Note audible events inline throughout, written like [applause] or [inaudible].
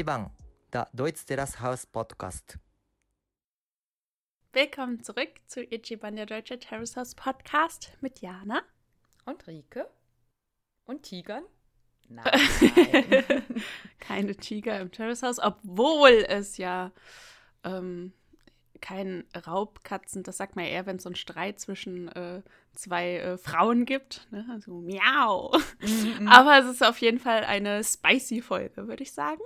Ichiban, der Deutsch Terrace House Podcast. Willkommen zurück zu Ichiban, der Deutsche Terrace House Podcast mit Jana. Und Rike? Und Tigern? Nein. [laughs] Keine Tiger im Terrace House, obwohl es ja ähm, kein Raubkatzen, das sagt man eher, wenn es so einen Streit zwischen äh, zwei äh, Frauen gibt. Ne? Also miau. Mhm. Aber es ist auf jeden Fall eine spicy Folge, würde ich sagen,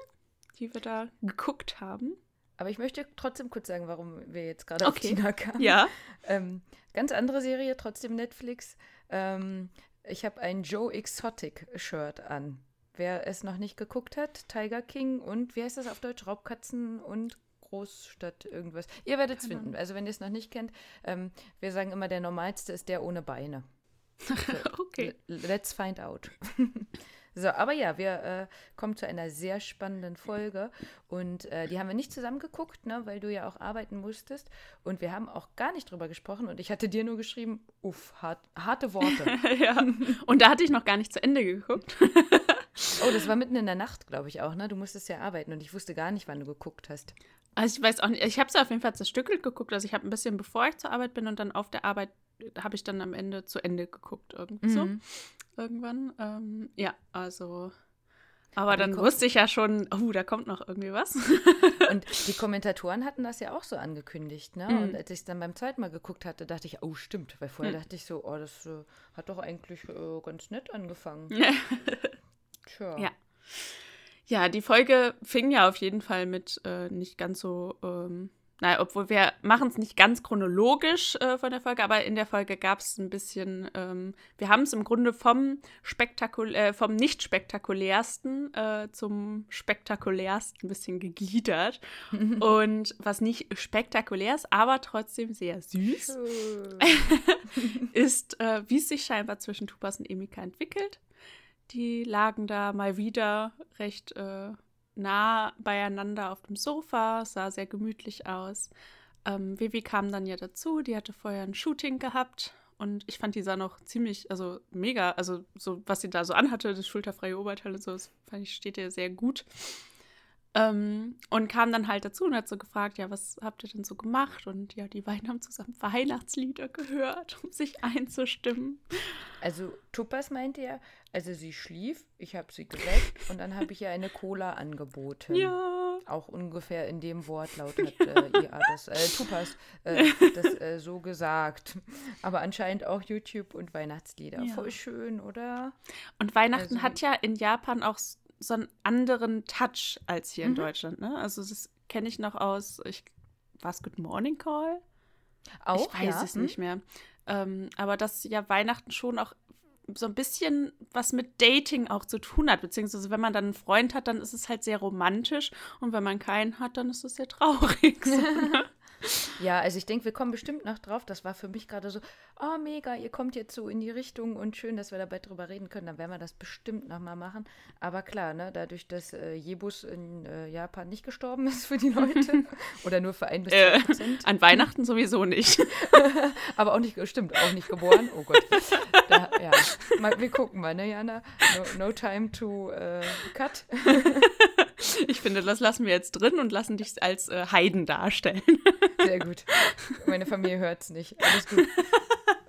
die wir da geguckt haben. Aber ich möchte trotzdem kurz sagen, warum wir jetzt gerade okay. auf Tina kamen. Ja. Ähm, ganz andere Serie, trotzdem Netflix. Ähm, ich habe ein Joe Exotic Shirt an. Wer es noch nicht geguckt hat, Tiger King und wie heißt das auf Deutsch? Raubkatzen und Großstadt irgendwas. Ihr werdet es finden. Also wenn ihr es noch nicht kennt, ähm, wir sagen immer, der normalste ist der ohne Beine. [laughs] okay. Let's find out. [laughs] So, aber ja, wir äh, kommen zu einer sehr spannenden Folge und äh, die haben wir nicht zusammen geguckt, ne, weil du ja auch arbeiten musstest und wir haben auch gar nicht drüber gesprochen und ich hatte dir nur geschrieben, uff, hart, harte Worte. [laughs] ja, und da hatte ich noch gar nicht zu Ende geguckt. [laughs] oh, das war mitten in der Nacht, glaube ich auch, ne? Du musstest ja arbeiten und ich wusste gar nicht, wann du geguckt hast. Also ich weiß auch nicht, ich habe es auf jeden Fall zerstückelt geguckt, also ich habe ein bisschen bevor ich zur Arbeit bin und dann auf der Arbeit habe ich dann am Ende zu Ende geguckt irgendwie mhm. so irgendwann. Ähm, ja, also. Aber, aber dann wusste ich ja schon, oh, da kommt noch irgendwie was. [laughs] und die Kommentatoren hatten das ja auch so angekündigt, ne? Mhm. Und als ich es dann beim zweiten Mal geguckt hatte, dachte ich, oh, stimmt. Weil vorher mhm. dachte ich so, oh, das äh, hat doch eigentlich äh, ganz nett angefangen. [laughs] Tja. Ja. Ja, die Folge fing ja auf jeden Fall mit äh, nicht ganz so ähm, Nein, obwohl wir machen es nicht ganz chronologisch äh, von der Folge, aber in der Folge gab es ein bisschen, ähm, wir haben es im Grunde vom spektakul äh, vom nicht spektakulärsten äh, zum spektakulärsten ein bisschen gegliedert. [laughs] Und was nicht spektakulär ist, aber trotzdem sehr süß, [laughs] ist, äh, wie es sich scheinbar zwischen Tupas und Emika entwickelt. Die lagen da mal wieder recht äh, nah beieinander auf dem Sofa, sah sehr gemütlich aus. Ähm, Vivi kam dann ja dazu, die hatte vorher ein Shooting gehabt und ich fand, die sah noch ziemlich, also mega, also so, was sie da so anhatte, das schulterfreie Oberteil und so, das fand ich, steht ihr sehr gut. Ähm, und kam dann halt dazu und hat so gefragt, ja, was habt ihr denn so gemacht? Und ja, die beiden haben zusammen [laughs] Weihnachtslieder gehört, um sich einzustimmen. Also Tupas meinte ja, also sie schlief, ich habe sie geweckt und dann habe ich ihr eine Cola angeboten. Ja. Auch ungefähr in dem Wortlaut hat [laughs] äh, ihr das, äh, Tupas äh, das äh, so gesagt. Aber anscheinend auch YouTube und Weihnachtslieder. Ja. Voll schön, oder? Und Weihnachten also, hat ja in Japan auch so einen anderen Touch als hier mhm. in Deutschland. Ne? Also das kenne ich noch aus, ich, war es Good Morning Call? Auch, ich weiß ja. es nicht mehr. Ähm, aber dass ja Weihnachten schon auch so ein bisschen was mit Dating auch zu tun hat, beziehungsweise wenn man dann einen Freund hat, dann ist es halt sehr romantisch und wenn man keinen hat, dann ist es sehr traurig. So, [laughs] ne? Ja, also ich denke, wir kommen bestimmt noch drauf. Das war für mich gerade so, oh mega, ihr kommt jetzt so in die Richtung und schön, dass wir dabei drüber reden können. Dann werden wir das bestimmt nochmal machen. Aber klar, ne, dadurch, dass äh, Jebus in äh, Japan nicht gestorben ist für die Leute [laughs] oder nur für ein bis zwei äh, Prozent. an Weihnachten sowieso nicht. [laughs] Aber auch nicht, stimmt, auch nicht geboren. Oh Gott. Da, ja. Mal, wir gucken mal, ne, Jana? No, no time to uh, cut. [laughs] [laughs] Ich finde, das lassen wir jetzt drin und lassen dich als äh, Heiden darstellen. Sehr gut. Meine Familie hört es nicht. Alles gut.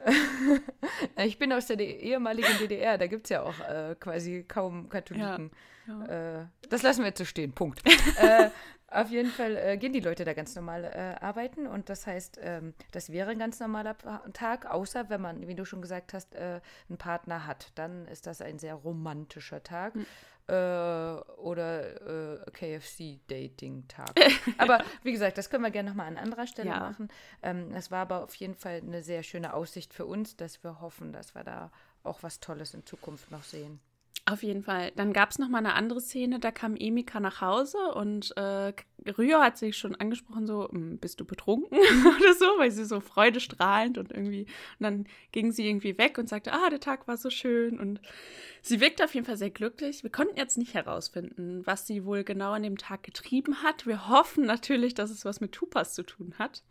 [laughs] ich bin aus der ehemaligen DDR, da gibt es ja auch äh, quasi kaum Katholiken. Ja, ja. Äh, das lassen wir jetzt so stehen, Punkt. äh, auf jeden Fall äh, gehen die Leute da ganz normal äh, arbeiten und das heißt, ähm, das wäre ein ganz normaler Tag, außer wenn man, wie du schon gesagt hast, äh, einen Partner hat. Dann ist das ein sehr romantischer Tag. Mhm äh, oder äh, KFC-Dating-Tag. [laughs] aber wie gesagt, das können wir gerne nochmal an anderer Stelle ja. machen. Ähm, es war aber auf jeden Fall eine sehr schöne Aussicht für uns, dass wir hoffen, dass wir da auch was Tolles in Zukunft noch sehen. Auf jeden Fall. Dann gab es noch mal eine andere Szene, da kam Emika nach Hause und äh, Ryo hat sich schon angesprochen, so, hm, bist du betrunken [laughs] oder so, weil sie so freudestrahlend und irgendwie, und dann ging sie irgendwie weg und sagte, ah, der Tag war so schön und sie wirkte auf jeden Fall sehr glücklich. Wir konnten jetzt nicht herausfinden, was sie wohl genau an dem Tag getrieben hat. Wir hoffen natürlich, dass es was mit Tupas zu tun hat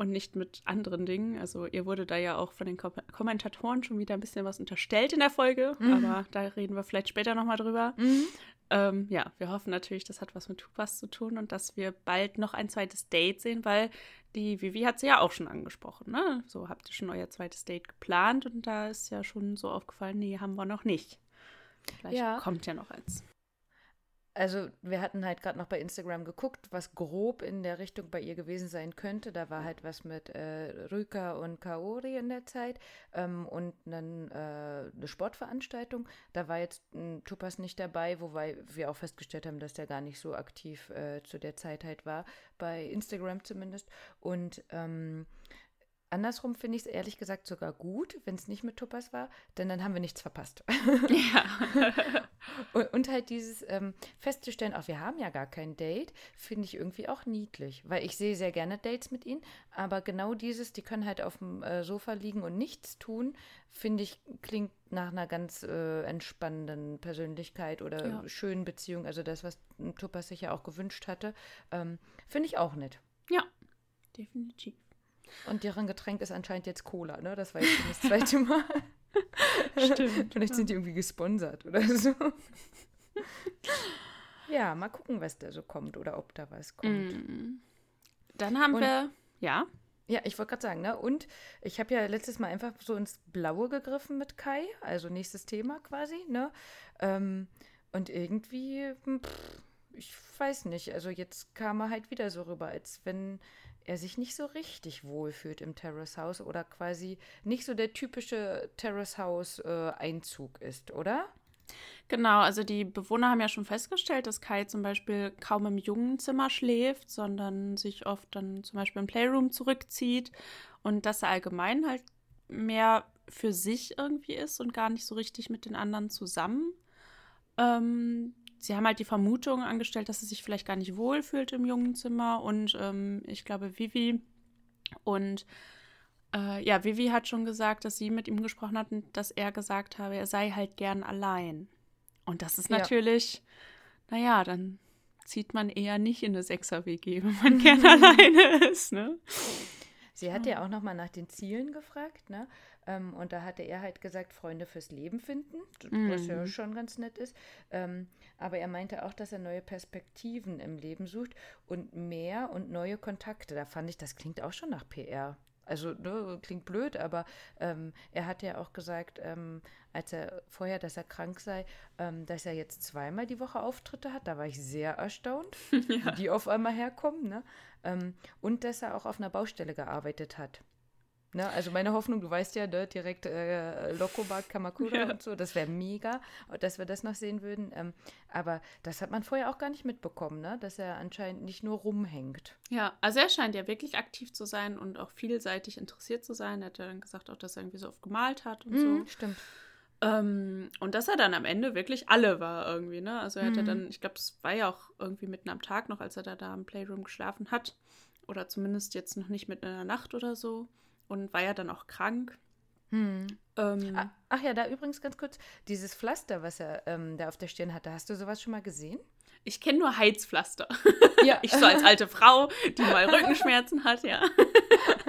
und nicht mit anderen Dingen. Also ihr wurde da ja auch von den Kom Kommentatoren schon wieder ein bisschen was unterstellt in der Folge, mhm. aber da reden wir vielleicht später nochmal drüber. Mhm. ähm, ja, wir hoffen natürlich, das hat was mit Tupas zu tun und dass wir bald noch ein zweites Date sehen, weil die Vivi hat sie ja auch schon angesprochen, ne? So habt ihr schon euer zweites Date geplant und da ist ja schon so aufgefallen, nee, haben wir noch nicht. Vielleicht ja. kommt ja noch eins. Also wir hatten halt gerade noch bei Instagram geguckt, was grob in der Richtung bei ihr gewesen sein könnte. Da war halt was mit äh, Rüka und Kaori in der Zeit ähm, und dann äh, eine Sportveranstaltung. Da war jetzt ein Tupas nicht dabei, wobei wir auch festgestellt haben, dass der gar nicht so aktiv äh, zu der Zeit halt war, bei Instagram zumindest. Und ähm, Andersrum finde ich es ehrlich gesagt sogar gut, wenn es nicht mit Tuppers war, denn dann haben wir nichts verpasst. Ja. [laughs] und, und, halt dieses ähm, festzustellen, auch wir haben ja gar kein Date, finde ich irgendwie auch niedlich, weil ich sehe sehr gerne Dates mit ihnen, aber genau dieses, die können halt auf dem äh, Sofa liegen und nichts tun, finde ich, klingt nach einer ganz äh, entspannenden Persönlichkeit oder ja. schönen Beziehung, also das, was Tuppers sich ja auch gewünscht hatte, ähm, finde ich auch nett. Ja, definitiv. Und deren Getränk ist anscheinend jetzt Cola, ne? Das war jetzt schon das zweite [laughs] Mal. Stimmt. Vielleicht sind die irgendwie gesponsert oder so. ja, mal gucken, was da so kommt oder ob da was kommt. Mm. Dann haben Und, wir, ja. Ja, ich wollte gerade sagen, ne? Und ich habe ja letztes Mal einfach so ins Blaue gegriffen mit Kai, also nächstes Thema quasi, ne? Ähm, und irgendwie, pff, ich weiß nicht, also jetzt kam er halt wieder so rüber, als wenn er sich nicht so richtig wohlfühlt im Terrace House oder quasi nicht so der typische Terrace House äh, Einzug ist, oder? Genau, also die Bewohner haben ja schon festgestellt, dass Kai zum Beispiel kaum im Jungenzimmer schläft, sondern sich oft dann zum Beispiel im Playroom zurückzieht und dass er allgemein halt mehr für sich irgendwie ist und gar nicht so richtig mit den anderen zusammen. Ähm, sie haben halt die Vermutung angestellt, dass sie sich vielleicht gar nicht wohlfühlt im Jungenzimmer. Und ähm, ich glaube, Vivi und äh, ja, Vivi hat schon gesagt, dass sie mit ihm gesprochen hat und dass er gesagt habe, er sei halt gern allein. Und das ist natürlich, ja. naja, dann zieht man eher nicht in eine Sechser-WG, wenn man gern [laughs] alleine ist, ne? Sie hat ja auch noch mal nach den Zielen gefragt, ne? Ähm, und da hatte er halt gesagt, Freunde fürs Leben finden, was ja mhm. schon ganz nett ist. Ähm, aber er meinte auch, dass er neue Perspektiven im Leben sucht und mehr und neue Kontakte. Da fand ich, das klingt auch schon nach PR. Also ne, klingt blöd, aber ähm, er hat ja auch gesagt, ähm, als er vorher, dass er krank sei, ähm, dass er jetzt zweimal die Woche Auftritte hat. Da war ich sehr erstaunt, [laughs] ja. wie die auf einmal herkommen. Ne? Ähm, und dass er auch auf einer Baustelle gearbeitet hat. Ne, also meine Hoffnung, du weißt ja, ne, direkt äh, Lokobar, Kamakura ja. und so, das wäre mega, dass wir das noch sehen würden. Ähm, aber das hat man vorher auch gar nicht mitbekommen, ne? dass er anscheinend nicht nur rumhängt. Ja, also er scheint ja wirklich aktiv zu sein und auch vielseitig interessiert zu sein. Er hat ja dann gesagt auch, dass er irgendwie so oft gemalt hat und mhm, so. Stimmt. Ähm, und dass er dann am Ende wirklich alle war irgendwie, ne? Also er mhm. hatte dann, ich glaube, es war ja auch irgendwie mitten am Tag noch, als er da, da im Playroom geschlafen hat. Oder zumindest jetzt noch nicht mitten in der Nacht oder so und war ja dann auch krank. Hm. Ähm, Ach ja, da übrigens ganz kurz, dieses Pflaster, was er ähm, da auf der Stirn hatte, hast du sowas schon mal gesehen? Ich kenne nur Heizpflaster. Ja. [laughs] ich so als alte Frau, die mal [laughs] Rückenschmerzen hat, ja.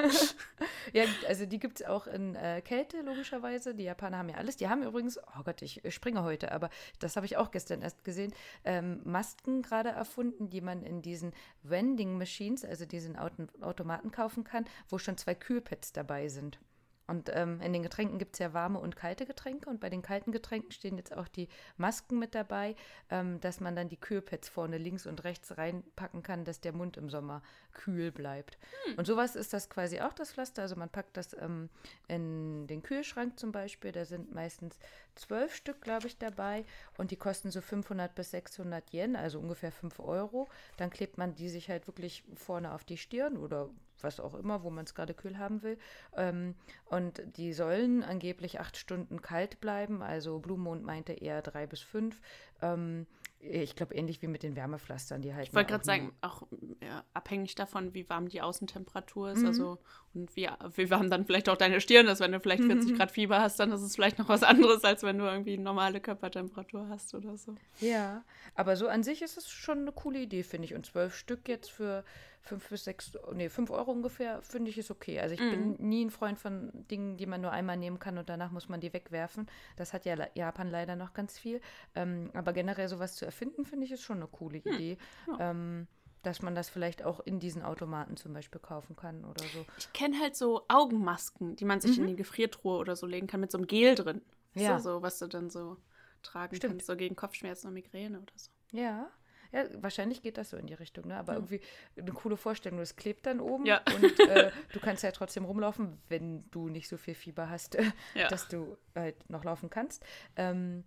[laughs] ja, also die gibt es auch in äh, Kälte, logischerweise. Die Japaner haben ja alles. Die haben übrigens, oh Gott, ich springe heute, aber das habe ich auch gestern erst gesehen, ähm, Masken gerade erfunden, die man in diesen Vending Machines, also diesen Auto Automaten kaufen kann, wo schon zwei Kühlpads dabei sind. Und ähm, in den Getränken gibt es ja warme und kalte Getränke. Und bei den kalten Getränken stehen jetzt auch die Masken mit dabei, ähm, dass man dann die Kühlpads vorne links und rechts reinpacken kann, dass der Mund im Sommer kühl bleibt. Hm. Und sowas ist das quasi auch das Pflaster. Also man packt das ähm, in den Kühlschrank zum Beispiel. Da sind meistens zwölf Stück, glaube ich, dabei. Und die kosten so 500 bis 600 Yen, also ungefähr 5 Euro. Dann klebt man die sich halt wirklich vorne auf die Stirn oder was auch immer, wo man es gerade kühl haben will. Ähm, und die sollen angeblich acht Stunden kalt bleiben. Also Blue Mond meinte eher drei bis fünf. Ähm, ich glaube, ähnlich wie mit den Wärmepflastern, die halt. Ich wollte gerade sagen, auch ja, abhängig davon, wie warm die Außentemperatur ist. Mhm. Also, und wie, wie warm dann vielleicht auch deine Stirn ist. Wenn du vielleicht 40 mhm. Grad Fieber hast, dann ist es vielleicht noch was anderes, als wenn du irgendwie normale Körpertemperatur hast oder so. Ja, aber so an sich ist es schon eine coole Idee, finde ich. Und zwölf Stück jetzt für fünf bis sechs, nee, fünf Euro ungefähr, finde ich ist okay. Also ich mhm. bin nie ein Freund von Dingen, die man nur einmal nehmen kann und danach muss man die wegwerfen. Das hat ja Japan leider noch ganz viel. Ähm, aber generell sowas zu erfinden, finde ich, ist schon eine coole hm. Idee. Ja. Ähm, dass man das vielleicht auch in diesen Automaten zum Beispiel kaufen kann oder so. Ich kenne halt so Augenmasken, die man sich mhm. in die Gefriertruhe oder so legen kann, mit so einem Gel drin. Ja. So, was du dann so tragen Stimmt. kannst, so gegen Kopfschmerzen und Migräne oder so. Ja. Ja, wahrscheinlich geht das so in die Richtung, ne? Aber ja. irgendwie eine coole Vorstellung. Es klebt dann oben ja. und äh, [laughs] du kannst ja trotzdem rumlaufen, wenn du nicht so viel Fieber hast, ja. dass du halt noch laufen kannst. Ähm,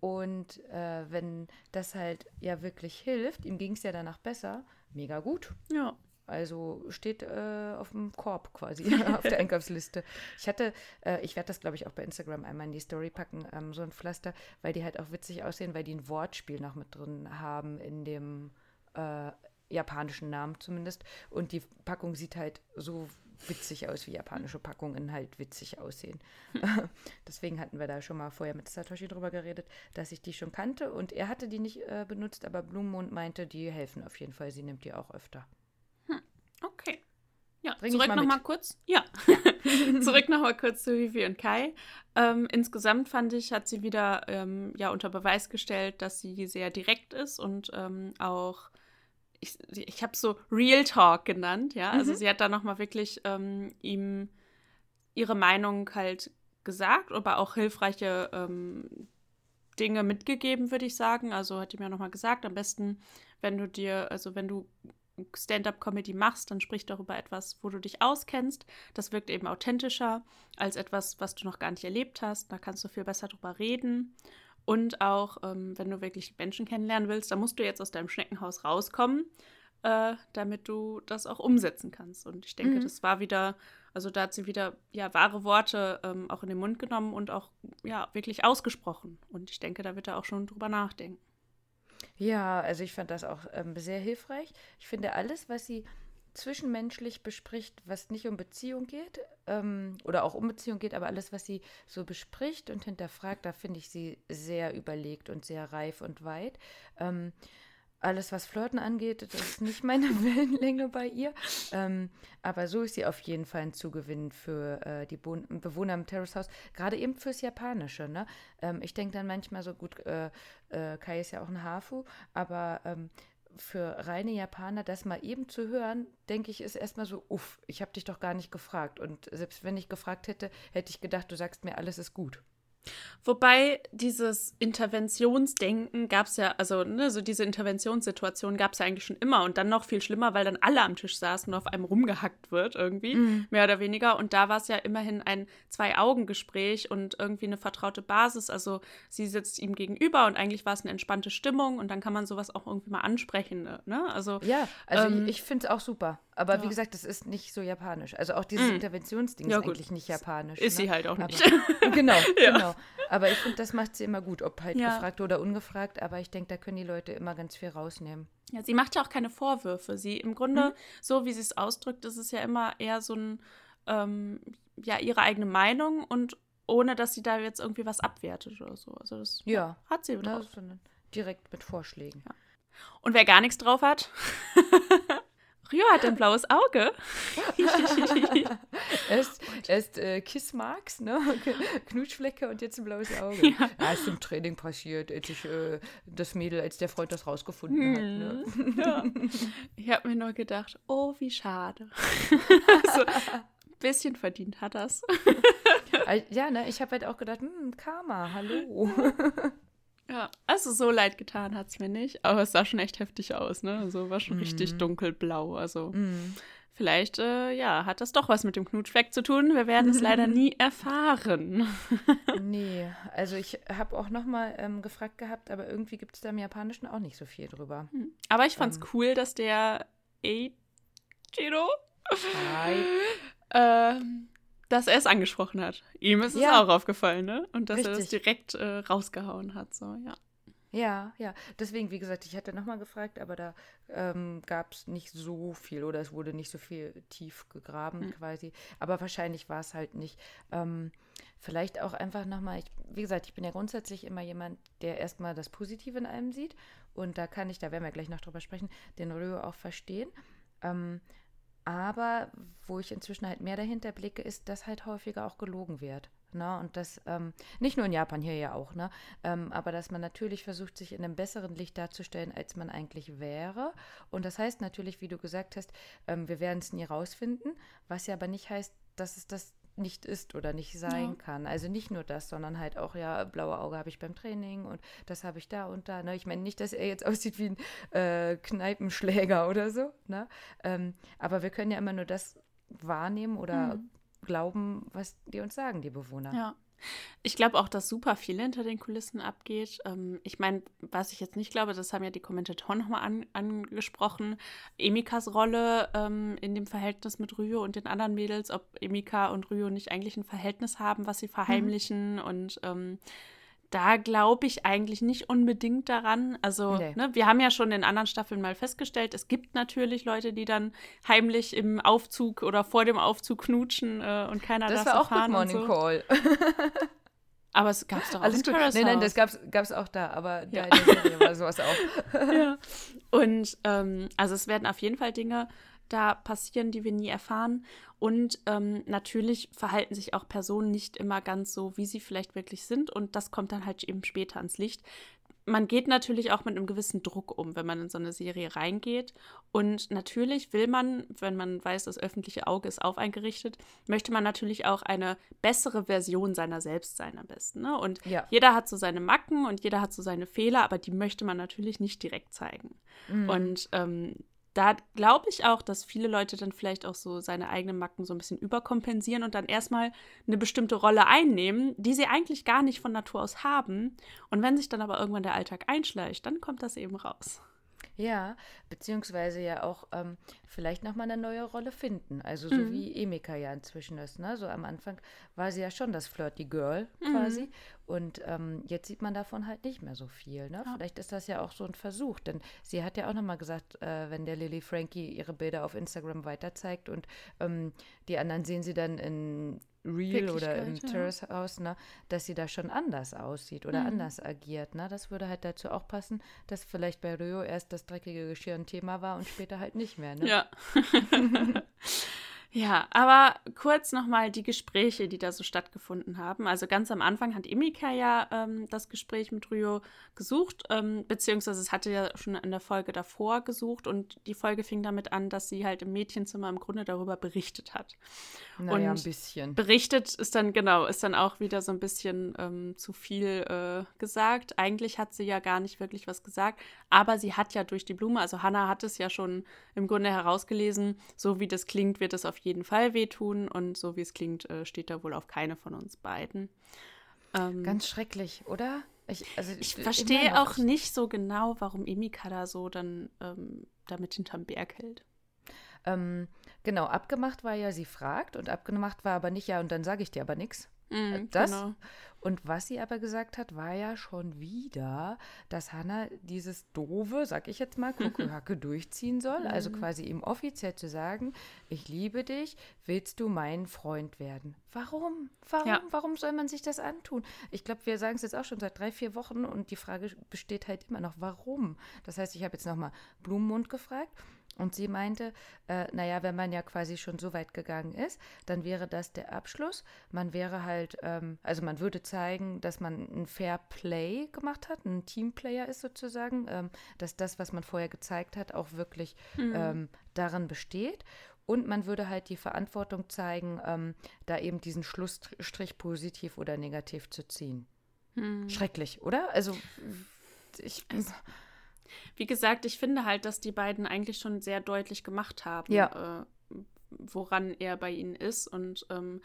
und äh, wenn das halt ja wirklich hilft, ihm ging es ja danach besser, mega gut. Ja. Also steht äh, auf dem Korb quasi, [laughs] auf der Einkaufsliste. Ich hatte, äh, ich werde das glaube ich auch bei Instagram einmal in die Story packen, ähm, so ein Pflaster, weil die halt auch witzig aussehen, weil die ein Wortspiel noch mit drin haben in dem äh, japanischen Namen zumindest. Und die Packung sieht halt so witzig aus, wie japanische Packungen halt witzig aussehen. [laughs] Deswegen hatten wir da schon mal vorher mit Satoshi drüber geredet, dass ich die schon kannte und er hatte die nicht äh, benutzt, aber Blumenmond meinte, die helfen auf jeden Fall. Sie nimmt die auch öfter. Okay. Ja, Bring zurück nochmal kurz. Ja, [laughs] [laughs] zurück nochmal kurz zu Vivi und Kai. Ähm, insgesamt fand ich, hat sie wieder ähm, ja unter Beweis gestellt, dass sie sehr direkt ist und ähm, auch ich, ich habe so Real Talk genannt, ja. Also mhm. sie hat da nochmal wirklich ähm, ihm ihre Meinung halt gesagt, aber auch hilfreiche ähm, Dinge mitgegeben, würde ich sagen. Also hat ihm ja nochmal gesagt, am besten, wenn du dir, also wenn du Stand-up-Comedy machst, dann sprich darüber etwas, wo du dich auskennst. Das wirkt eben authentischer als etwas, was du noch gar nicht erlebt hast. Da kannst du viel besser drüber reden. Und auch, ähm, wenn du wirklich Menschen kennenlernen willst, dann musst du jetzt aus deinem Schneckenhaus rauskommen, äh, damit du das auch umsetzen kannst. Und ich denke, mhm. das war wieder, also da hat sie wieder ja wahre Worte ähm, auch in den Mund genommen und auch ja wirklich ausgesprochen. Und ich denke, da wird er auch schon drüber nachdenken. Ja, also ich fand das auch ähm, sehr hilfreich. Ich finde alles, was sie zwischenmenschlich bespricht, was nicht um Beziehung geht ähm, oder auch um Beziehung geht, aber alles, was sie so bespricht und hinterfragt, da finde ich sie sehr überlegt und sehr reif und weit. Ähm, alles, was Flirten angeht, das ist nicht meine [laughs] Wellenlänge bei ihr. Ähm, aber so ist sie auf jeden Fall ein Zugewinn für äh, die Bo Bewohner im Terrace House, gerade eben fürs Japanische. Ne? Ähm, ich denke dann manchmal so, gut, äh, äh, Kai ist ja auch ein Hafu, aber ähm, für reine Japaner das mal eben zu hören, denke ich, ist erstmal so, uff, ich habe dich doch gar nicht gefragt. Und selbst wenn ich gefragt hätte, hätte ich gedacht, du sagst mir, alles ist gut. Wobei dieses Interventionsdenken gab es ja, also ne, so diese Interventionssituation gab es ja eigentlich schon immer und dann noch viel schlimmer, weil dann alle am Tisch saßen und auf einem rumgehackt wird irgendwie, mhm. mehr oder weniger. Und da war es ja immerhin ein Zwei-Augen-Gespräch und irgendwie eine vertraute Basis. Also sie sitzt ihm gegenüber und eigentlich war es eine entspannte Stimmung und dann kann man sowas auch irgendwie mal ansprechen. Ne? Also, ja, also ähm, ich, ich finde es auch super. Aber ja. wie gesagt, das ist nicht so japanisch. Also auch dieses mm. Interventionsding ja, ist gut. eigentlich nicht japanisch. Ist ne? sie halt auch nicht. Aber, genau, [laughs] ja. genau. Aber ich finde, das macht sie immer gut, ob halt gefragt oder ungefragt. Aber ich denke, da können die Leute immer ganz viel rausnehmen. Ja, sie macht ja auch keine Vorwürfe. Sie im Grunde, mhm. so wie sie es ausdrückt, ist es ja immer eher so ein, ähm, ja, ihre eigene Meinung und ohne, dass sie da jetzt irgendwie was abwertet oder so. Also das ja. hat sie drauf. Ne, direkt mit Vorschlägen. Und wer gar nichts drauf hat, [laughs] Rio hat ein blaues Auge. [laughs] erst erst äh, Kissmarks, ne? [laughs] Knutschflecke und jetzt ein blaues Auge. Ja, ja ist im Training passiert, als ich äh, das Mädel, als der Freund das rausgefunden hm. hat. Ne? Mhm. Ja. Ich habe mir nur gedacht, oh, wie schade. [laughs] ein bisschen verdient hat das. ja, ne? Ich habe halt auch gedacht, hm, Karma, hallo. Ja, also so leid getan hat es mir nicht, aber es sah schon echt heftig aus, ne? Also war schon mm. richtig dunkelblau. Also mm. vielleicht, äh, ja, hat das doch was mit dem Knutschfleck zu tun. Wir werden es leider [laughs] nie erfahren. [laughs] nee, also ich habe auch noch mal ähm, gefragt gehabt, aber irgendwie gibt es da im Japanischen auch nicht so viel drüber. Hm. Aber ich fand's ähm. cool, dass der Eiichiro Hi. [laughs] dass er es angesprochen hat. Ihm ist ja. es auch aufgefallen, ne? Und dass Richtig. er das direkt äh, rausgehauen hat, so, ja. Ja, ja. Deswegen, wie gesagt, ich hatte nochmal gefragt, aber da ähm, gab es nicht so viel oder es wurde nicht so viel tief gegraben mhm. quasi. Aber wahrscheinlich war es halt nicht. Ähm, vielleicht auch einfach nochmal, wie gesagt, ich bin ja grundsätzlich immer jemand, der erstmal das Positive in allem sieht. Und da kann ich, da werden wir gleich noch drüber sprechen, den Röhe auch verstehen. Ähm, aber wo ich inzwischen halt mehr dahinter blicke, ist, dass halt häufiger auch gelogen wird. Ne? Und das, ähm, nicht nur in Japan, hier ja auch, ne? Ähm, aber dass man natürlich versucht, sich in einem besseren Licht darzustellen, als man eigentlich wäre. Und das heißt natürlich, wie du gesagt hast, ähm, wir werden es nie rausfinden, was ja aber nicht heißt, dass es das nicht ist oder nicht sein ja. kann. Also nicht nur das, sondern halt auch, ja, blaue Auge habe ich beim Training und das habe ich da und da. Ne? Ich meine nicht, dass er jetzt [laughs] aussieht wie ein äh, Kneipenschläger oder so, ne? Ähm, aber wir können ja immer nur das wahrnehmen oder mhm. glauben, was die uns sagen, die Bewohner. Ja. Ich glaube auch, dass super viel hinter den Kulissen abgeht. Ähm, ich meine, was ich jetzt nicht glaube, das haben ja die Kommentatoren nochmal an, angesprochen. Emikas Rolle ähm, in dem Verhältnis mit Ryo und den anderen Mädels, ob Emika und Ryo nicht eigentlich ein Verhältnis haben, was sie verheimlichen mhm. und ähm, da glaube ich eigentlich nicht unbedingt daran. Also, nee. ne, wir haben ja schon in anderen Staffeln mal festgestellt, es gibt natürlich Leute, die dann heimlich im Aufzug oder vor dem Aufzug knutschen äh, und keiner das darf Das war auch Good Morning so. Call. [laughs] aber es gab es doch auch Alles in. Nein, nein, das gab es auch da, aber ja. da war sowas auch. [laughs] ja. Und ähm, also es werden auf jeden Fall Dinge da passieren, die wir nie erfahren. Und ähm, natürlich verhalten sich auch Personen nicht immer ganz so, wie sie vielleicht wirklich sind. Und das kommt dann halt eben später ans Licht. Man geht natürlich auch mit einem gewissen Druck um, wenn man in so eine Serie reingeht. Und natürlich will man, wenn man weiß, das öffentliche Auge ist auf eingerichtet, möchte man natürlich auch eine bessere Version seiner selbst sein am besten. Ne? Und ja. jeder hat so seine Macken und jeder hat so seine Fehler, aber die möchte man natürlich nicht direkt zeigen. Mhm. Und ähm, da glaube ich auch, dass viele Leute dann vielleicht auch so seine eigenen Macken so ein bisschen überkompensieren und dann erstmal eine bestimmte Rolle einnehmen, die sie eigentlich gar nicht von Natur aus haben. Und wenn sich dann aber irgendwann der Alltag einschleicht, dann kommt das eben raus. Ja, beziehungsweise ja auch ähm, vielleicht nochmal eine neue Rolle finden. Also so mhm. wie Emika ja inzwischen ist. Ne? So am Anfang war sie ja schon das Flirty Girl quasi. Mhm. Und ähm, jetzt sieht man davon halt nicht mehr so viel. Ne? Ja. Vielleicht ist das ja auch so ein Versuch. Denn sie hat ja auch nochmal gesagt, äh, wenn der Lily Frankie ihre Bilder auf Instagram weiterzeigt und ähm, die anderen sehen sie dann in Real oder im ja. Terrace House, ne, dass sie da schon anders aussieht oder mhm. anders agiert. Ne? Das würde halt dazu auch passen, dass vielleicht bei Rio erst das dreckige Geschirr ein Thema war und später halt nicht mehr. Ne? Ja. [laughs] [laughs] Ja, aber kurz nochmal die Gespräche, die da so stattgefunden haben. Also ganz am Anfang hat Emika ja ähm, das Gespräch mit Ryo gesucht, ähm, beziehungsweise es hatte ja schon in der Folge davor gesucht und die Folge fing damit an, dass sie halt im Mädchenzimmer im Grunde darüber berichtet hat. Naja, und ein bisschen. Berichtet ist dann, genau, ist dann auch wieder so ein bisschen ähm, zu viel äh, gesagt. Eigentlich hat sie ja gar nicht wirklich was gesagt, aber sie hat ja durch die Blume, also Hannah hat es ja schon im Grunde herausgelesen, so wie das klingt, wird es auf jeden Fall wehtun und so wie es klingt, äh, steht da wohl auf keine von uns beiden. Ähm, Ganz schrecklich, oder? Ich, also, ich verstehe auch nicht so genau, warum Emika da so dann ähm, damit hinterm Berg hält. Ähm, genau, abgemacht war ja, sie fragt und abgemacht war aber nicht, ja, und dann sage ich dir aber nichts. Mm, das. Genau. Und was sie aber gesagt hat, war ja schon wieder, dass Hannah dieses doofe, sag ich jetzt mal, Kuckuhacke [laughs] durchziehen soll. Also mhm. quasi ihm offiziell zu sagen, ich liebe dich, willst du mein Freund werden? Warum? Warum? Ja. Warum soll man sich das antun? Ich glaube, wir sagen es jetzt auch schon seit drei, vier Wochen und die Frage besteht halt immer noch, warum? Das heißt, ich habe jetzt nochmal Blumenmund gefragt und sie meinte, äh, naja, wenn man ja quasi schon so weit gegangen ist, dann wäre das der Abschluss. Man wäre halt, ähm, also man würde zeigen, dass man ein Fair Play gemacht hat, ein Teamplayer ist sozusagen, ähm, dass das, was man vorher gezeigt hat, auch wirklich mhm. ähm, darin besteht. Und man würde halt die Verantwortung zeigen, ähm, da eben diesen Schlussstrich positiv oder negativ zu ziehen. Mhm. Schrecklich, oder? Also ich. Es wie gesagt, ich finde halt, dass die beiden eigentlich schon sehr deutlich gemacht haben, ja. äh, woran er bei ihnen ist und ähm,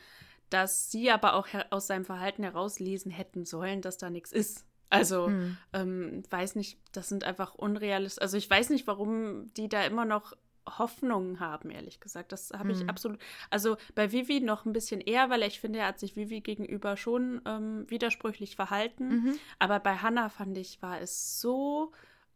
dass sie aber auch aus seinem Verhalten herauslesen hätten sollen, dass da nichts ist. Also, hm. ähm, weiß nicht, das sind einfach unrealistisch. Also, ich weiß nicht, warum die da immer noch Hoffnungen haben, ehrlich gesagt. Das habe ich hm. absolut. Also bei Vivi noch ein bisschen eher, weil ich finde, er hat sich Vivi gegenüber schon ähm, widersprüchlich verhalten. Mhm. Aber bei Hannah fand ich, war es so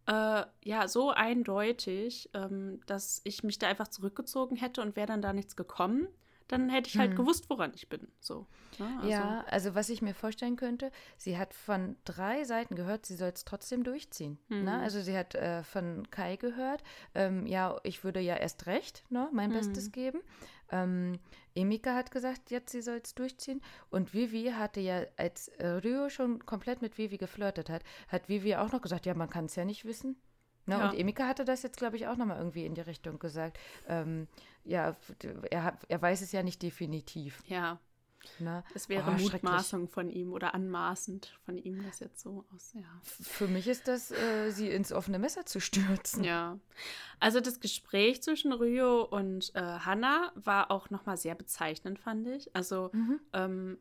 äh, ja so eindeutig, ähm, dass ich mich da einfach zurückgezogen hätte und wäre dann da nichts gekommen, dann hätte ich halt hm. gewusst, woran ich bin. So. Ja also. ja, also was ich mir vorstellen könnte, sie hat von drei Seiten gehört, sie soll es trotzdem durchziehen. Ne? Mhm. Ne? Also sie hat äh, von Kai gehört, ähm, ja, ich würde ja erst recht ne, mein mhm. Bestes geben. Ähm, Emika hat gesagt, jetzt sie soll es durchziehen. Und Vivi hatte ja, als äh, Rio schon komplett mit Vivi geflirtet hat, hat Vivi auch noch gesagt, ja, man kann es ja nicht wissen. Ne? Ja. Und Emika hatte das jetzt, glaube ich, auch nochmal irgendwie in die Richtung gesagt. Ähm, ja, er, er weiß es ja nicht definitiv. Ja. Ne? Es wäre oh, Mutmaßung von ihm oder anmaßend von ihm das jetzt so aus. Ja. Für mich ist das, äh, sie ins offene Messer zu stürzen. Ja. Also das Gespräch zwischen Ryo und äh, Hannah war auch nochmal sehr bezeichnend, fand ich. Also mhm. ähm,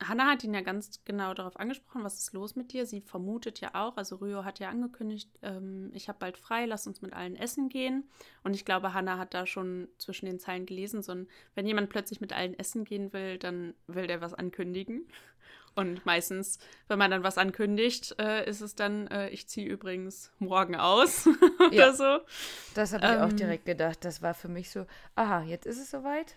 Hanna hat ihn ja ganz genau darauf angesprochen, was ist los mit dir? Sie vermutet ja auch, also Ryo hat ja angekündigt, ähm, ich habe bald frei, lass uns mit allen essen gehen. Und ich glaube, Hanna hat da schon zwischen den Zeilen gelesen, so ein, wenn jemand plötzlich mit allen essen gehen will, dann will der was ankündigen. Und meistens, wenn man dann was ankündigt, äh, ist es dann, äh, ich ziehe übrigens morgen aus [laughs] oder ja, so. Das habe ich ähm, auch direkt gedacht. Das war für mich so, aha, jetzt ist es soweit.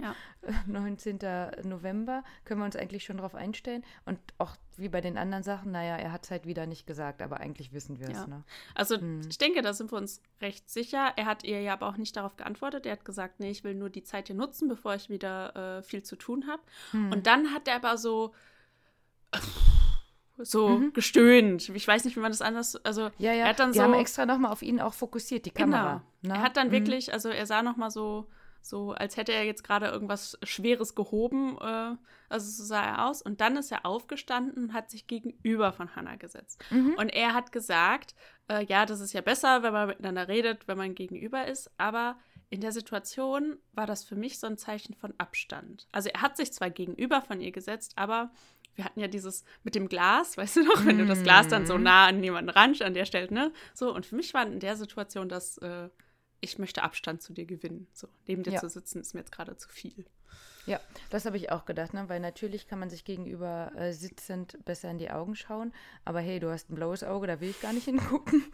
Ja. [laughs] 19. November, können wir uns eigentlich schon darauf einstellen. Und auch wie bei den anderen Sachen, naja, er hat es halt wieder nicht gesagt, aber eigentlich wissen wir es. Ja. Ne? Also hm. ich denke, da sind wir uns recht sicher. Er hat ihr ja aber auch nicht darauf geantwortet. Er hat gesagt, nee, ich will nur die Zeit hier nutzen, bevor ich wieder äh, viel zu tun habe. Hm. Und dann hat er aber so so mhm. gestöhnt. Ich weiß nicht, wie man das anders. Also ja, ja. er hat dann die so. haben extra nochmal auf ihn auch fokussiert, die Kamera. Genau. Ne? Er hat dann mhm. wirklich, also er sah nochmal so, so, als hätte er jetzt gerade irgendwas Schweres gehoben. Äh, also so sah er aus. Und dann ist er aufgestanden und hat sich gegenüber von Hannah gesetzt. Mhm. Und er hat gesagt, äh, ja, das ist ja besser, wenn man miteinander redet, wenn man gegenüber ist. Aber in der Situation war das für mich so ein Zeichen von Abstand. Also er hat sich zwar gegenüber von ihr gesetzt, aber wir hatten ja dieses mit dem Glas, [laughs] weißt du noch, wenn du das Glas dann so mhm. nah an jemanden ran an der stellt, ne? So, und für mich war in der Situation das, äh, ich möchte Abstand zu dir gewinnen. So, neben dir ja. zu sitzen ist mir jetzt gerade zu viel. Ja, das habe ich auch gedacht, ne? weil natürlich kann man sich gegenüber äh, sitzend besser in die Augen schauen, aber hey, du hast ein blaues Auge, da will ich gar nicht [laughs] hingucken.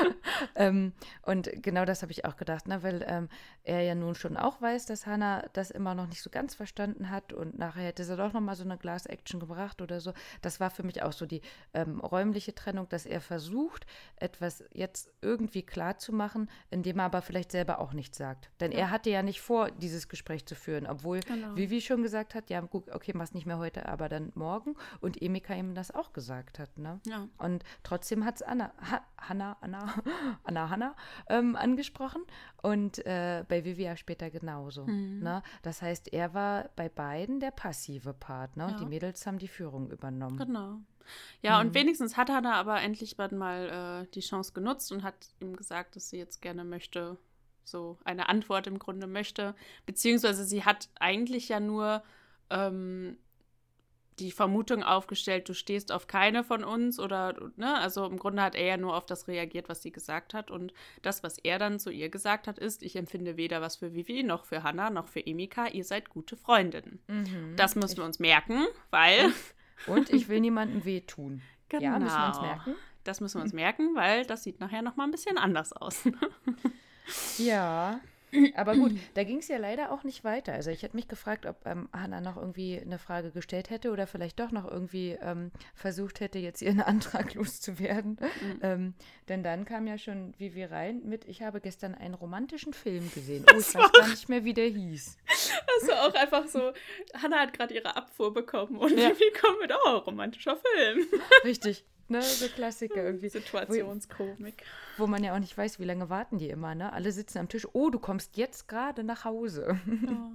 [laughs] ähm, und genau das habe ich auch gedacht, ne? weil ähm, er ja nun schon auch weiß, dass Hannah das immer noch nicht so ganz verstanden hat und nachher hätte sie doch nochmal so eine Glas-Action gebracht oder so. Das war für mich auch so die ähm, räumliche Trennung, dass er versucht, etwas jetzt irgendwie klar zu machen, indem er aber vielleicht selber auch nichts sagt. Denn ja. er hatte ja nicht vor, dieses Gespräch zu führen, obwohl genau Genau. Vivi schon gesagt hat, ja, gut, okay, mach's nicht mehr heute, aber dann morgen. Und Emika ihm das auch gesagt hat, ne? Ja. Und trotzdem hat es Anna, ha, Hanna, Anna, [laughs] Anna, Hanna ähm, angesprochen und äh, bei Vivi ja später genauso. Mhm. Ne? Das heißt, er war bei beiden der passive Part, ne? Ja. Die Mädels haben die Führung übernommen. Genau. Ja, mhm. und wenigstens hat Hannah aber endlich mal äh, die Chance genutzt und hat ihm gesagt, dass sie jetzt gerne möchte, so eine Antwort im Grunde möchte. Beziehungsweise sie hat eigentlich ja nur ähm, die Vermutung aufgestellt, du stehst auf keine von uns oder, ne, also im Grunde hat er ja nur auf das reagiert, was sie gesagt hat und das, was er dann zu ihr gesagt hat, ist, ich empfinde weder was für Vivi, noch für Hannah, noch für Emika, ihr seid gute Freundinnen. Mhm, das müssen ich, wir uns merken, weil... Und ich will niemandem wehtun. Genau. [laughs] Ja, müssen wir uns genau. merken. Das müssen wir uns merken, weil das sieht nachher nochmal ein bisschen anders aus. [laughs] Ja, aber gut, [clears throat] da ging es ja leider auch nicht weiter. Also ich hätte mich gefragt, ob ähm, Hanna noch irgendwie eine Frage gestellt hätte oder vielleicht doch noch irgendwie ähm, versucht hätte, jetzt ihren [laughs] Antrag loszuwerden. Mhm. Ähm, denn dann kam ja schon Vivi rein mit, ich habe gestern einen romantischen Film gesehen. Oh, ich weiß gar nicht mehr, wie der hieß. Also auch einfach so, Hanna hat gerade ihre Abfuhr bekommen und ja. Vivi kommt mit, oh, romantischer Film. Richtig ne, so Klassiker irgendwie. Situationskomik. Wo, wo, man ja auch nicht weiß, wie lange warten die immer, ne? Alle sitzen am Tisch, oh, du kommst jetzt gerade nach Hause. Ja.